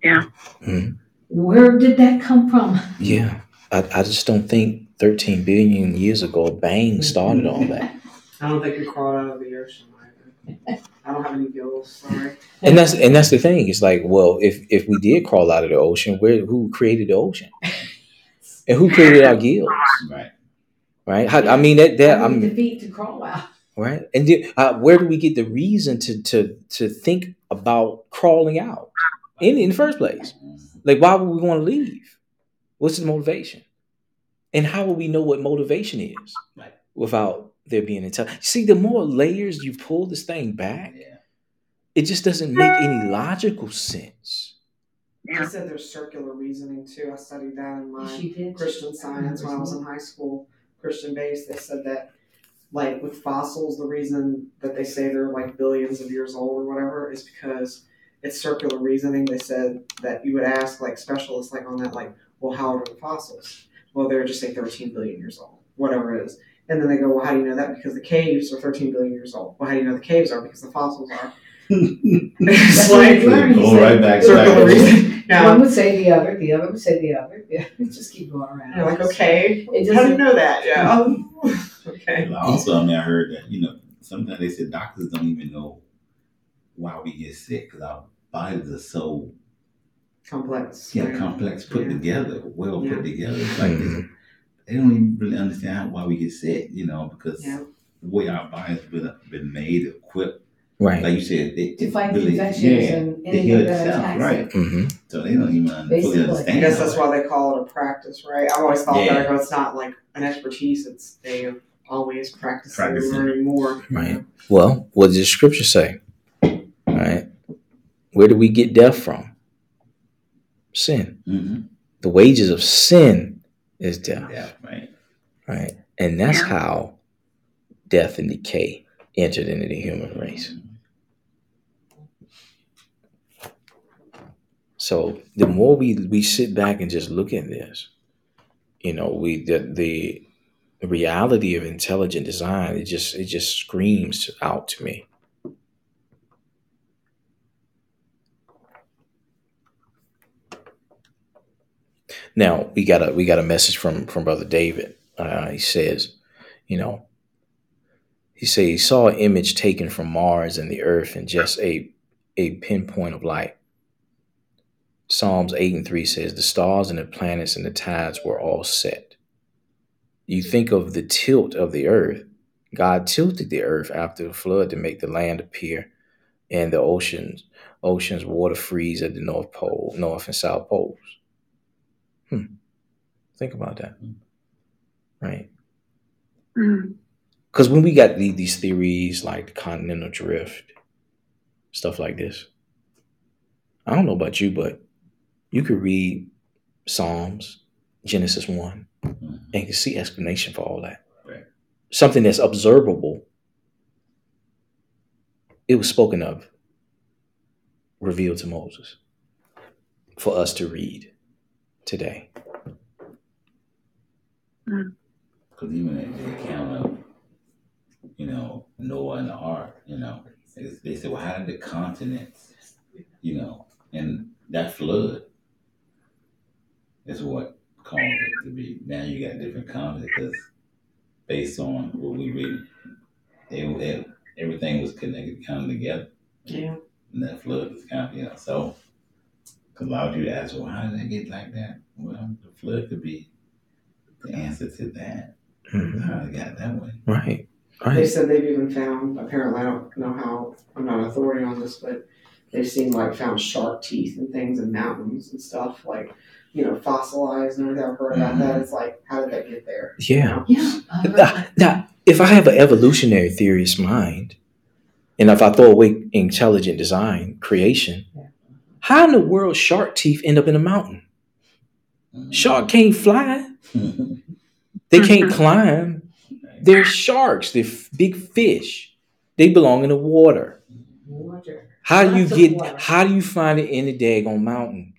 Yeah. Mhm. Where did that come from? Yeah. I, I just don't think 13 billion years ago, bang started all that. I don't think we crawled out of the ocean either. I don't have any gills, sorry. And that's and that's the thing. It's like, well, if if we did crawl out of the ocean, where who created the ocean? And who created our gills? Right. Right? How, I mean that that I I need mean the feet to crawl out. right? And then, uh, where do we get the reason to to to think about crawling out in in the first place? Like, why would we want to leave? What's the motivation? And how will we know what motivation is Right. without there being intelligence? See, the more layers you pull this thing back, Yeah. it just doesn't make any logical sense. Yeah. I said there's circular reasoning too. I studied that in my Christian science when I was in high school, Christian based. They said that, like with fossils, the reason that they say they're like billions of years old or whatever is because it's circular reasoning. They said that you would ask like specialists like on that, like, well, how old are the fossils? Well, they're just say 13 billion years old, whatever it is. And then they go, well, how do you know that? Because the caves are 13 billion years old. Well, how do you know the caves are? Because the fossils are. it's That's what like you learn. Go right back. circular back. reasoning. One would say the other, the other would say the other. Yeah, just keep going around. You're like, okay, It how do you doesn't. know that? Yeah. Okay. And Also, I mean, I heard that you know sometimes they said doctors don't even know why we get sick because our bodies are so Complex. yeah, right? complex, put Yeah. together, well Yeah. put together. It's like Mhm. they don't even really understand why we get sick, you know, because Yeah. the way our bodies been been made, equipped, Right. like you said, they To it fight really, infections yeah, and they anything heal that itself, attacks right? it. hmm So they don't even fully understand. I guess that's why they call it a practice, right? I've always thought that Yeah. I it's not like an expertise, it's they always practicing, Practicing. learning more. Right. Well, what does the scripture say? Where do we get death from? Sin. Mhm. The wages of sin is death. Yeah, right. Right. And that's how death and decay entered into the human race. So the more we we sit back and just look at this, you know, we the the, the reality of intelligent design it just it just screams out to me. Now we got a we got a message from from brother David. Uh, he says, you know, he said he saw an image taken from Mars and the Earth and just a a pinpoint of light. Psalms 8 and 3 says, The stars and the planets and the tides were all set. You think of the tilt of the earth. God tilted the earth after the flood to make the land appear and the oceans, oceans water freeze at the North Pole, North and South poles. Hmm. Think about that. Right. Because when we got the, these theories like the continental drift, stuff like this, I don't know about you, but you could read Psalms, Genesis 1, Mhm. and you can see explanation for all that. Right. Something that's observable. It was spoken of, revealed to Moses for us to read today. Mm. Because even at the account of, you know, Noah and the ark, you know, they, they said, well, how did the continents, you know, and that flood is what caused it to be. Now you got different continents because based on what we read, they, they, everything was connected, kind of together. Yeah. And that flood was kind of, you know, so, because a lot of you ask, well, how did they get like that? Well, the flood could be the answer to that. Mhm. How they got that way. Right. They said they've even found, apparently, I don't know how, I'm not an authority on this, but they've seen like found shark teeth and things in mountains and stuff, like, you know, fossilized and everything. I've heard about that. It's like, how did that get there? Yeah. Yeah. I heard Now, now, if I have an evolutionary theorist mind, and if I throw away intelligent design, creation, Yeah. How in the world shark teeth end up in a mountain? Shark mm. can't fly. They can't climb. They're sharks. They're f- big fish. They belong in the water. Water. How do you get? water. How do you find it in the daggone mountain?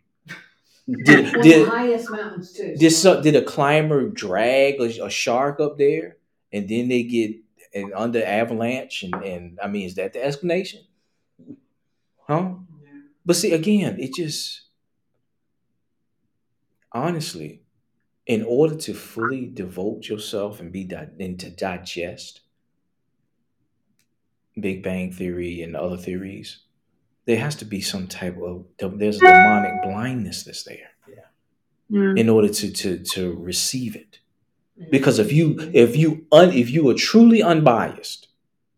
Did One of the did highest mountains too. did, so, did a climber drag a, a shark up there, and then they get and under avalanche? And, and I mean, is that the explanation? Huh? But see, again, it just honestly, in order to fully devote yourself and be di- and to digest Big Bang Theory and other theories, there has to be some type of there's a demonic blindness that's there Mm. in order to to to receive it. Because if you if you un, if you are truly unbiased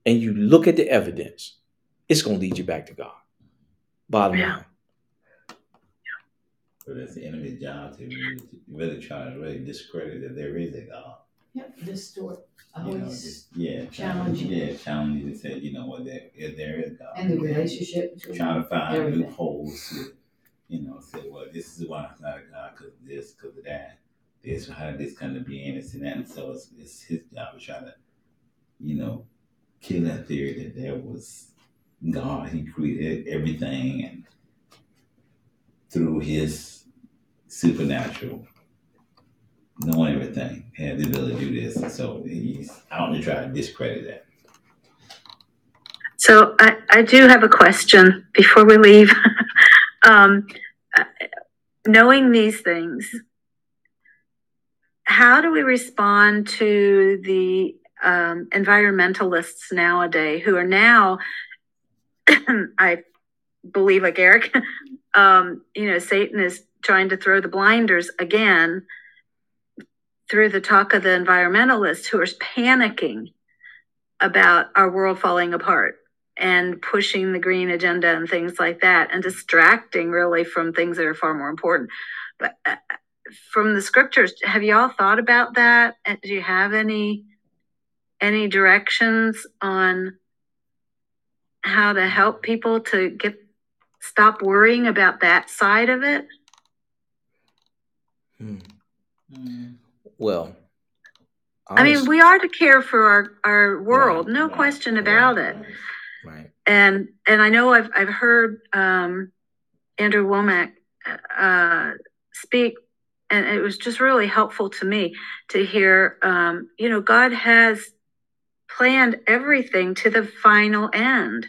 and you look at the evidence, it's going to lead you back to God. Bottom Yeah. line. But it's the enemy's job to really, to really try to really discredit that there is a God. Yep, distort. You know, Always. just, yeah, challenge. Yeah, challenge you to say, you know what, there, there is God. And the relationship between Trying to find everything. loopholes to, you know, say, well, this is why it's not a God because of this, because of that. This, how did this come to be, and this and that. And so it's, it's his job to try to, you know, kill that theory that there was God. He created everything and through his supernatural knowing everything, had the ability to do this. And so he's out to try to discredit that. So I, I do have a question before we leave. um, knowing these things, how do we respond to the um, environmentalists nowadays who are now, I believe, like Eric, um, you know, Satan is trying to throw the blinders again through the talk of the environmentalists who are panicking about our world falling apart and pushing the green agenda and things like that and distracting really from things that are far more important. But uh, from the scriptures have y'all thought about that? Do you have any any directions on how to help people to get stop worrying about that side of it Hmm. Mm. Well, i mean honest- we are to care for our our world Right, no right, question about right, it right. right. and and I know I've I've heard um, Andrew Wommack uh, speak, and it was just really helpful to me to hear. Um, you know, God has planned everything to the final end,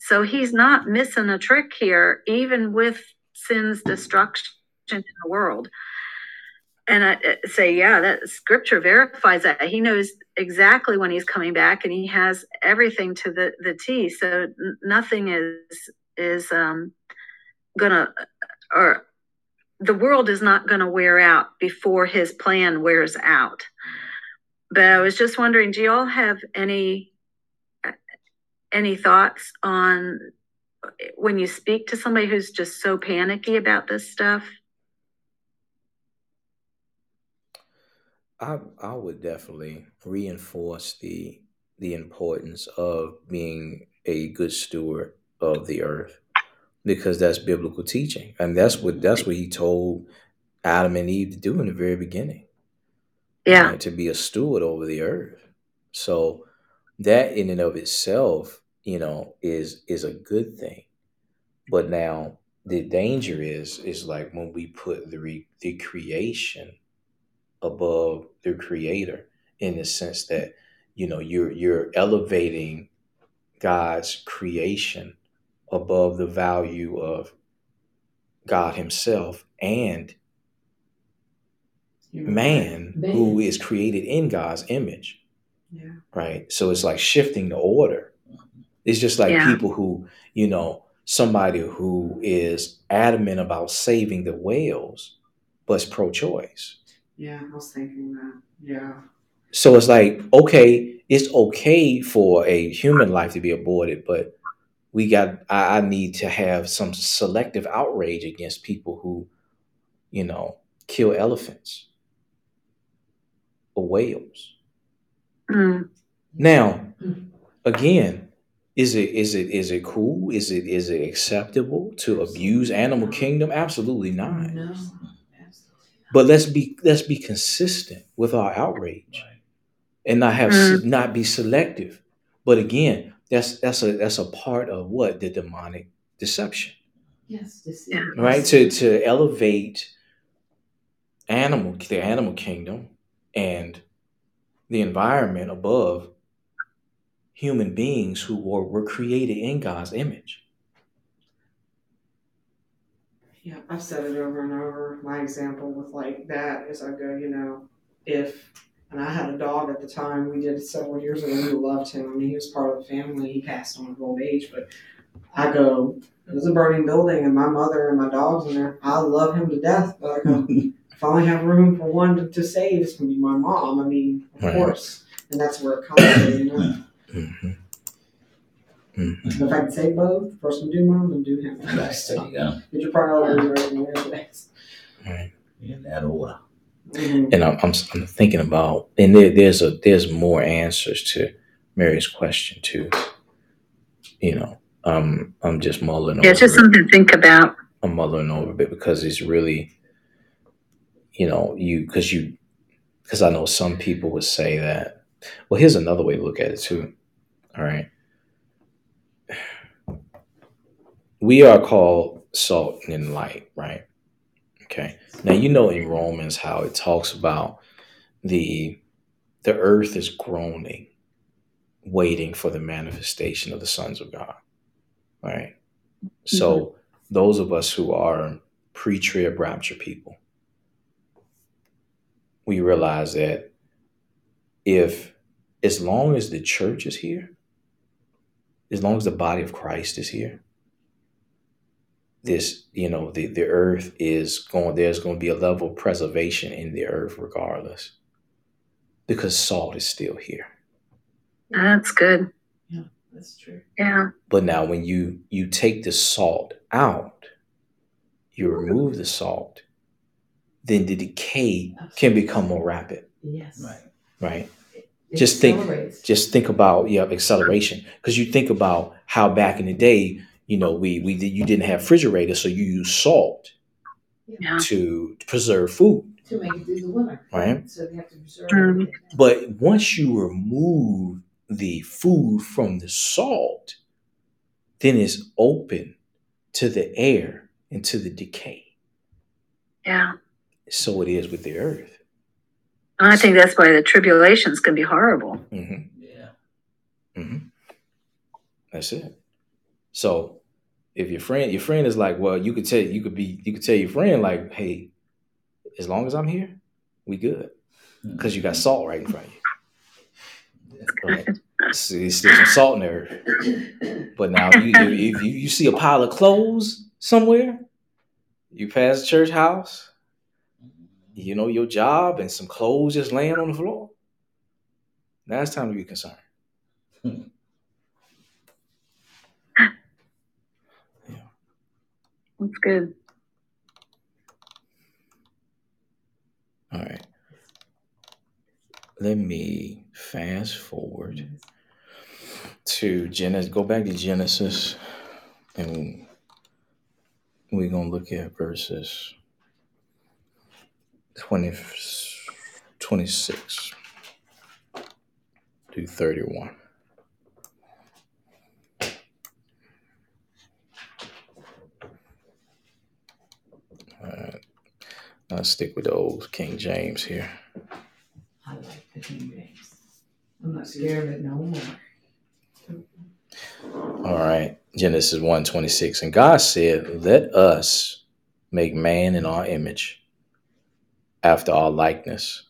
so He's not missing a trick here, even with sin's destruction in the world. and I say, yeah, that scripture verifies that. He knows exactly when he's coming back, and he has everything to the the T. So nothing is is um, gonna or the world is not gonna wear out before his plan wears out. But I was just wondering, do you all have any any thoughts on when you speak to somebody who's just so panicky about this stuff? I I would definitely reinforce the the importance of being a good steward of the earth because that's biblical teaching and that's what that's what he told Adam and Eve to do in the very beginning Yeah. right? to be a steward over the earth so that in and of itself you know is is a good thing but now the danger is is like when we put the re, the creation above the creator in the sense that you know you're you're elevating God's creation above the value of God himself and man Man. who is created in God's image Yeah. right so it's like shifting the order it's just like Yeah. people who you know somebody who is adamant about saving the whales but is pro-choice Yeah, I was thinking that. Yeah. So it's like, okay, it's okay for a human life to be aborted, but we got, I, I need to have some selective outrage against people who, you know, kill elephants or whales. Mm. Now, Mm. again, is it is it is it cool? Is it is it acceptable to abuse animal kingdom? Absolutely not. No, absolutely. But let's be let's be consistent with our outrage. Right. and not have Mm. not be selective. But again, that's that's a that's a part of what the demonic deception, Yes, this Yeah. right? To to elevate animal the animal kingdom and the environment above human beings who were, were created in God's image. Yeah, I've said it over and over. My example with like that is I go, you know, if and I had a dog at the time, we did it several years ago, we loved him. I mean, he was part of the family. He passed on at old age, but I go, it was a burning building and my mother and my dog's in there. I love him to death, but I go, if I only have room for one to, to save, it's gonna be my mom. I mean, of Right. course. And that's where it comes from, you know. Mhm. Mhm. If I can save both, first I'm do mom, and do him. Right, there you go. Get your priorities right in there. Thanks. Right. In that order. Mhm. And I'm, I'm I'm thinking about, and there, there's a there's more answers to Mary's question too. You know, um, I'm just mulling Yeah, over. it's just it. something to think about. I'm mulling over a bit because it's really, you know, you because you because I know some people would say that. Well, here's another way to look at it too. All right, we are called salt and light, right? Okay. Now you know in Romans how it talks about the the earth is groaning, waiting for the manifestation of the sons of God. Right. So mm-hmm. those of us who are pre-trib rapture people, we realize that if as long as the church is here, as long as the body of Christ is here, this, you know, the, the earth is going, there's going to be a level of preservation in the earth regardless. Because salt is still here. That's good. Yeah, that's true. Yeah. But now when you you take the salt out, you remove the salt, then the decay can become more rapid, Yes. Right. right? It Just think- Just think about yeah, acceleration. Because you think about how back in the day, you know, we we did- you didn't have refrigerators, so you use salt Yeah. to preserve food, to make it through the winter. right? So they have to preserve everything. But once you remove the food from the salt, then it's open to the air and to the decay. Yeah. So it is with the earth. I think that's why the tribulations can be horrible. hmm Yeah. hmm That's it. So if your friend, your friend is like, well, you could tell, you could be, you could tell your friend like, hey, as long as I'm here, we good because you got salt right in front of you. Right? See, there's some salt in there. But now, you, if you, you see a pile of clothes somewhere, you pass the church house, you know your job, and some clothes just laying on the floor. Now it's time to be concerned. That's good. All right. Let me fast forward to Genesis. Go back to Genesis, and we're going to look at verses 20, 26 to 31. All right. I'll stick with the old King James here. I like the King James. I'm not scared of it no more. All right. Genesis 1 26. And God said, Let us make man in our image, after our likeness,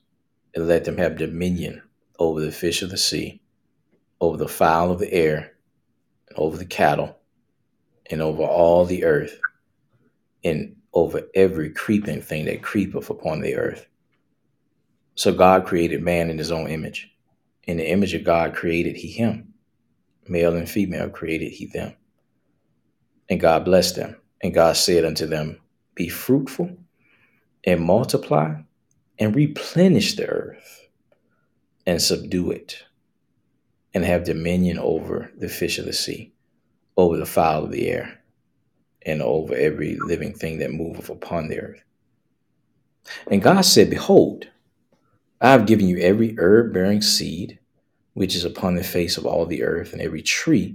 and let them have dominion over the fish of the sea, over the fowl of the air, and over the cattle, and over all the earth, and over every creeping thing that creepeth upon the earth. So God created man in his own image. In the image of God created he him. Male and female created he them. And God blessed them. And God said unto them, Be fruitful and multiply and replenish the earth and subdue it and have dominion over the fish of the sea, over the fowl of the air, and over every living thing that moveth upon the earth. And God said, Behold, I have given you every herb bearing seed which is upon the face of all the earth, and every tree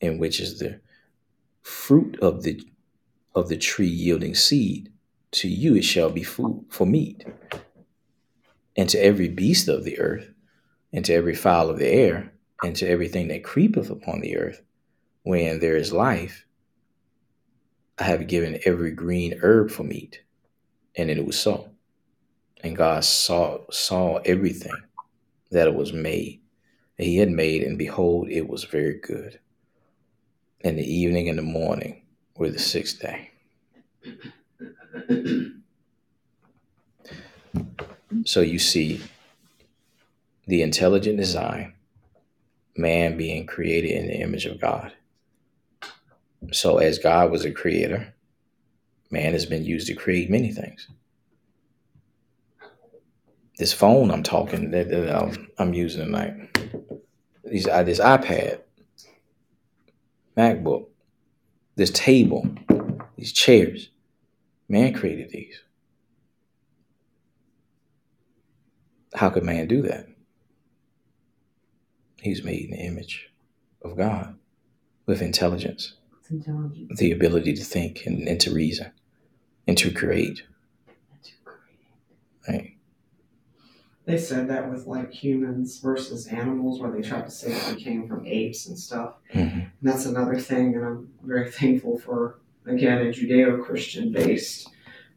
in which is the fruit of the of the tree yielding seed. To you it shall be food for meat. And to every beast of the earth, and to every fowl of the air, and to everything that creepeth upon the earth, when there is life, I have given every green herb for meat. And it was so. And God saw saw everything that it was made, that he had made, and behold, it was very good. And the evening and the morning were the sixth day. So you see the intelligent design, man being created in the image of God. So, as God was a creator, man has been used to create many things. This phone I'm talking that, that I'm, I'm using tonight, these, uh, this iPad, MacBook, this table, these chairs, man created these. How could man do that? He's made in the image of God with intelligence, It's intelligent. the ability to think and, and to reason and to create. That's great. Right? They said that with like humans versus animals, where they tried to say that we came from apes and stuff. Mhm. And that's another thing, and I'm very thankful for again a Judeo-Christian based,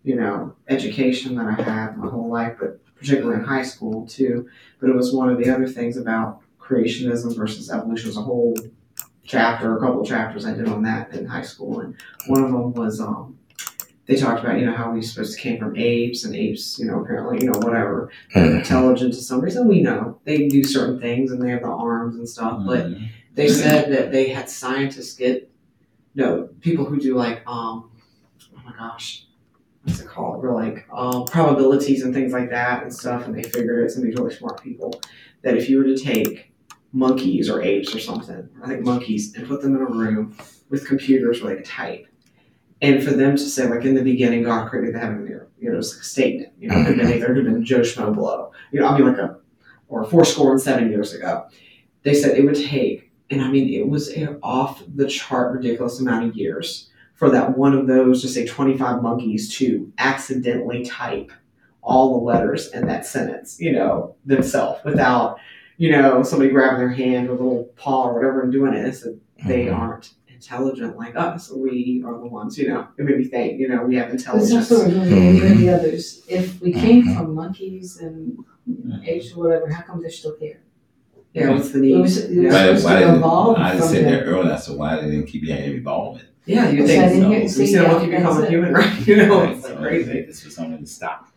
you know, education that I had my whole life, but particularly in high school too. But it was one of the other things about creationism versus evolution. There's a whole chapter, a couple chapters I did on that in high school, and one of them was um, they talked about you know how we supposed to came from apes and apes, you know, apparently you know whatever they're Mhm. intelligent to some reason. We know they do certain things and they have the arms and stuff, but Mhm. they said that they had scientists get no people who do like um oh my gosh what's it called? We're like um, probabilities and things like that and stuff and they figured it some of these really smart people that if you were to take monkeys or apes or something I think monkeys and put them in a room with computers where they could type and for them to say like in the beginning God created the heaven and the earth you know it's like a statement you know it could have been either it could have been Joe Schmo blow. You know i'll be like a or four score and seven years ago. They said it would take and I mean, it was an off the chart ridiculous amount of years for that one of those, just say 25 monkeys, to accidentally type all the letters in that sentence, you know, themselves without, you know, somebody grabbing their hand with a little paw or whatever and doing it. And so they Mhm. aren't intelligent like us. We are the ones, you know, it made me think, you know, we have But it's intelligence. also revealing Mhm. many others. If we came Mhm. from monkeys and apes or whatever, how come they're still here? Yeah, what's the We need? was- we was Why, supposed why to evolve I just said that earlier, so why they didn't keep evolving? Yeah, you think didn't so. hear- We see, said yeah, once you become a human, right? You know, Right, it's so crazy. they- This was something to stop.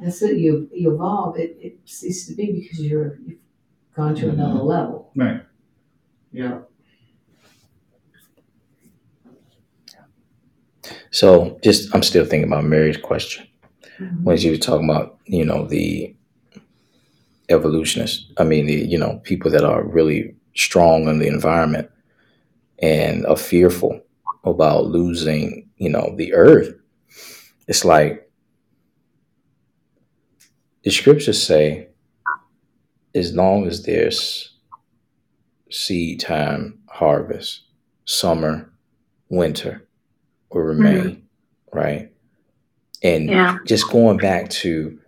That's it. You you evolve. It it ceases to be because you're you've gone to another level. Right. Yeah. So just I'm still thinking about Mary's question Mhm. when she was talking about, you know, the evolutionists. I mean the, you know, people that are really strong in the environment and are fearful about losing, you know, the earth. It's like the scriptures say as long as there's seed time, harvest, summer, winter will remain, mm-hmm. right? And Yeah. just going back to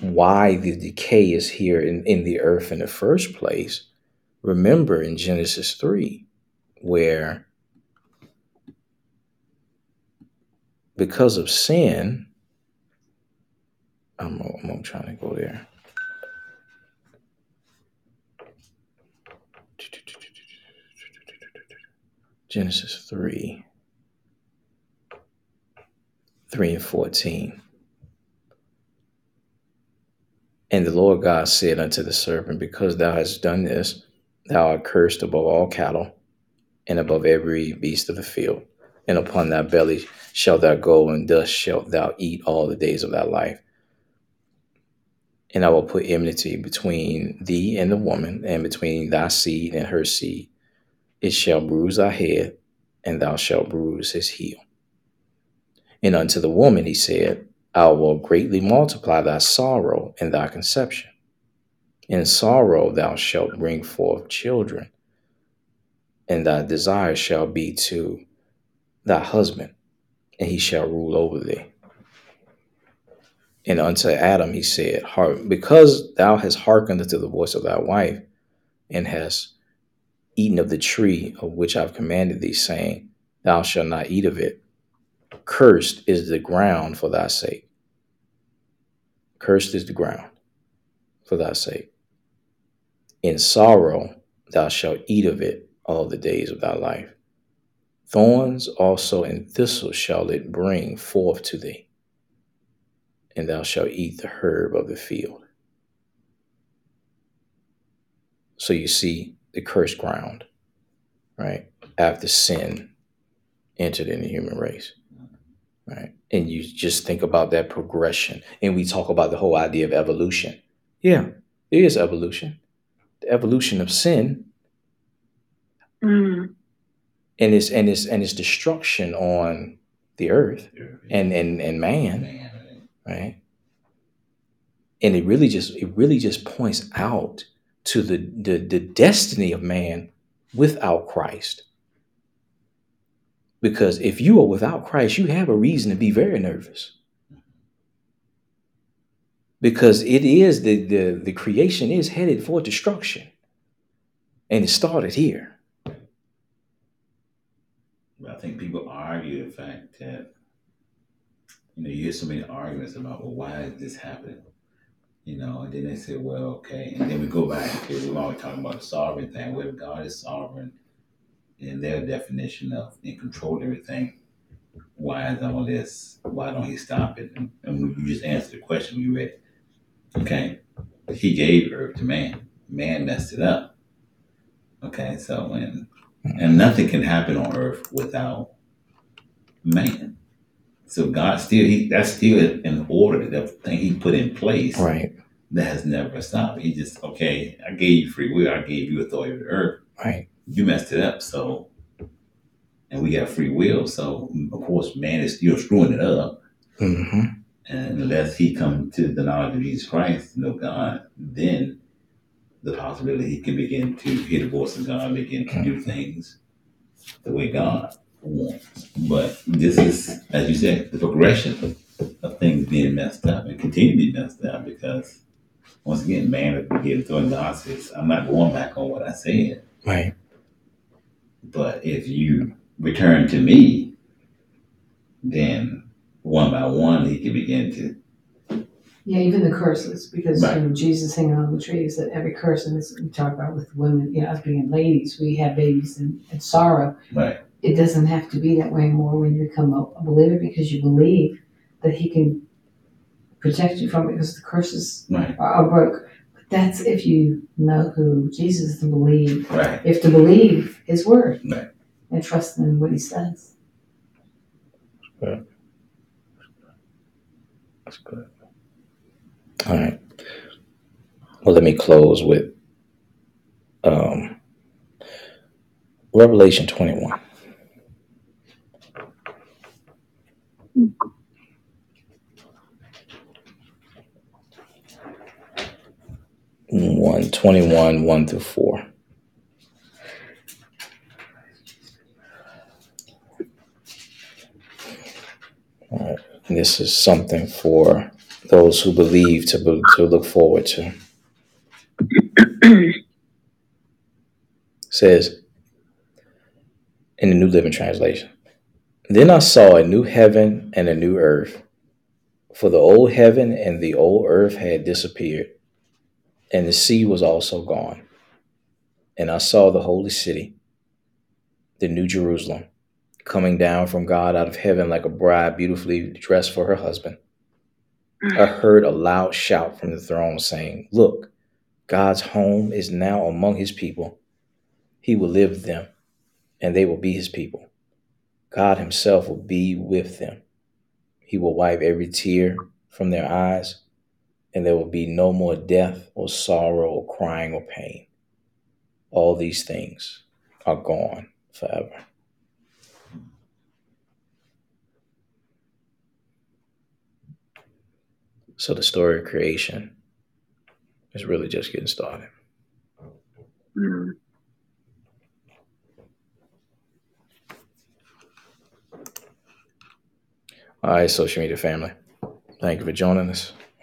why the decay is here in, in the earth in the first place, remember in Genesis 3, where because of sin, I'm, I'm, trying to go there. Genesis 3, 3 and 14. And the Lord God said unto the serpent, Because thou hast done this, thou art cursed above all cattle, and above every beast of the field. And upon thy belly shalt thou go, and thus shalt thou eat all the days of thy life. And I will put enmity between thee and the woman, and between thy seed and her seed. It shall bruise thy head, and thou shalt bruise his heel. And unto the woman he said, I will greatly multiply thy sorrow and thy conception. In sorrow thou shalt bring forth children, and thy desire shall be to thy husband, and he shall rule over thee. And unto Adam he said, "Heart, Because thou hast hearkened unto the voice of thy wife, and hast eaten of the tree of which I've commanded thee, saying, Thou shalt not eat of it. Cursed is the ground for thy sake. Cursed is the ground for thy sake. In sorrow thou shalt eat of it all the days of thy life. Thorns also and thistles shall it bring forth to thee, and thou shalt eat the herb of the field. So you see the cursed ground, right? After sin entered in the human race, right? And you just think about that progression. And we talk about the whole idea of evolution. Yeah, there is evolution. The evolution of sin Mm. and its and its and its destruction on the earth and and, and man, Man, right? And it really just it really just points out to the the, the destiny of man without Christ. Because if you are without Christ, you have a reason to be very nervous. Because it is the the, the creation is headed for destruction. And it started here. I think people argue the fact that you know you hear so many arguments about well why is this happening, you know, and then they say well okay, and then we go back okay we're always talking about the sovereign thing. If God is sovereign in their definition of in control of everything, why is all this? Why don't He stop it? And, and you just answered the question we read. Okay, He gave earth to man. Man messed it up. Okay, so and and nothing can happen on earth without man. So God still he that's still an order that thing he put in place Right. that has never stopped. He just okay, I gave you free will, I gave you authority of the earth. Right. You messed it up, so and we got free will, so of course man is still screwing it up. hmm And unless he come to the knowledge of Jesus Christ, know God, then the possibility he can begin to hear the voice of God, begin to do things the way God wants. But this is, as you said, the progression of things being messed up and continue to be messed up because once again, man is getting through and God says, I'm not going back on what I said. Right. But if you return to me, then one by one he can begin to Yeah, even the curses, because Right. you know Jesus hanging on the tree is that every curse, and this we talk about with women, you know, us being ladies, we have babies and, in sorrow. right, It doesn't have to be that way anymore when you become a, a believer because you believe that He can protect you from it because the curses right, are, are broke. But that's if you know who Jesus is to believe. right. You have to believe His word Right. and trust in what He says. That's good. All right. Well, let me close with um, Revelation 21. One twenty-one, one through four. All right. This is something for those who believe to be, to look forward to. says in the New Living Translation. Then I saw a new heaven and a new earth, for the old heaven and the old earth had disappeared, and the sea was also gone. And I saw the holy city, the new Jerusalem, coming down from God out of heaven like a bride beautifully dressed for her husband. I mm. heard a loud shout from the throne saying, Look, God's home is now among his people. He will live with them, and they will be his people. God himself will be with them. He will wipe every tear from their eyes, and there will be no more death or sorrow or crying or pain. All these things are gone forever. So the story of creation is really just getting started. Mm. All right, social media family. Thank you for joining us.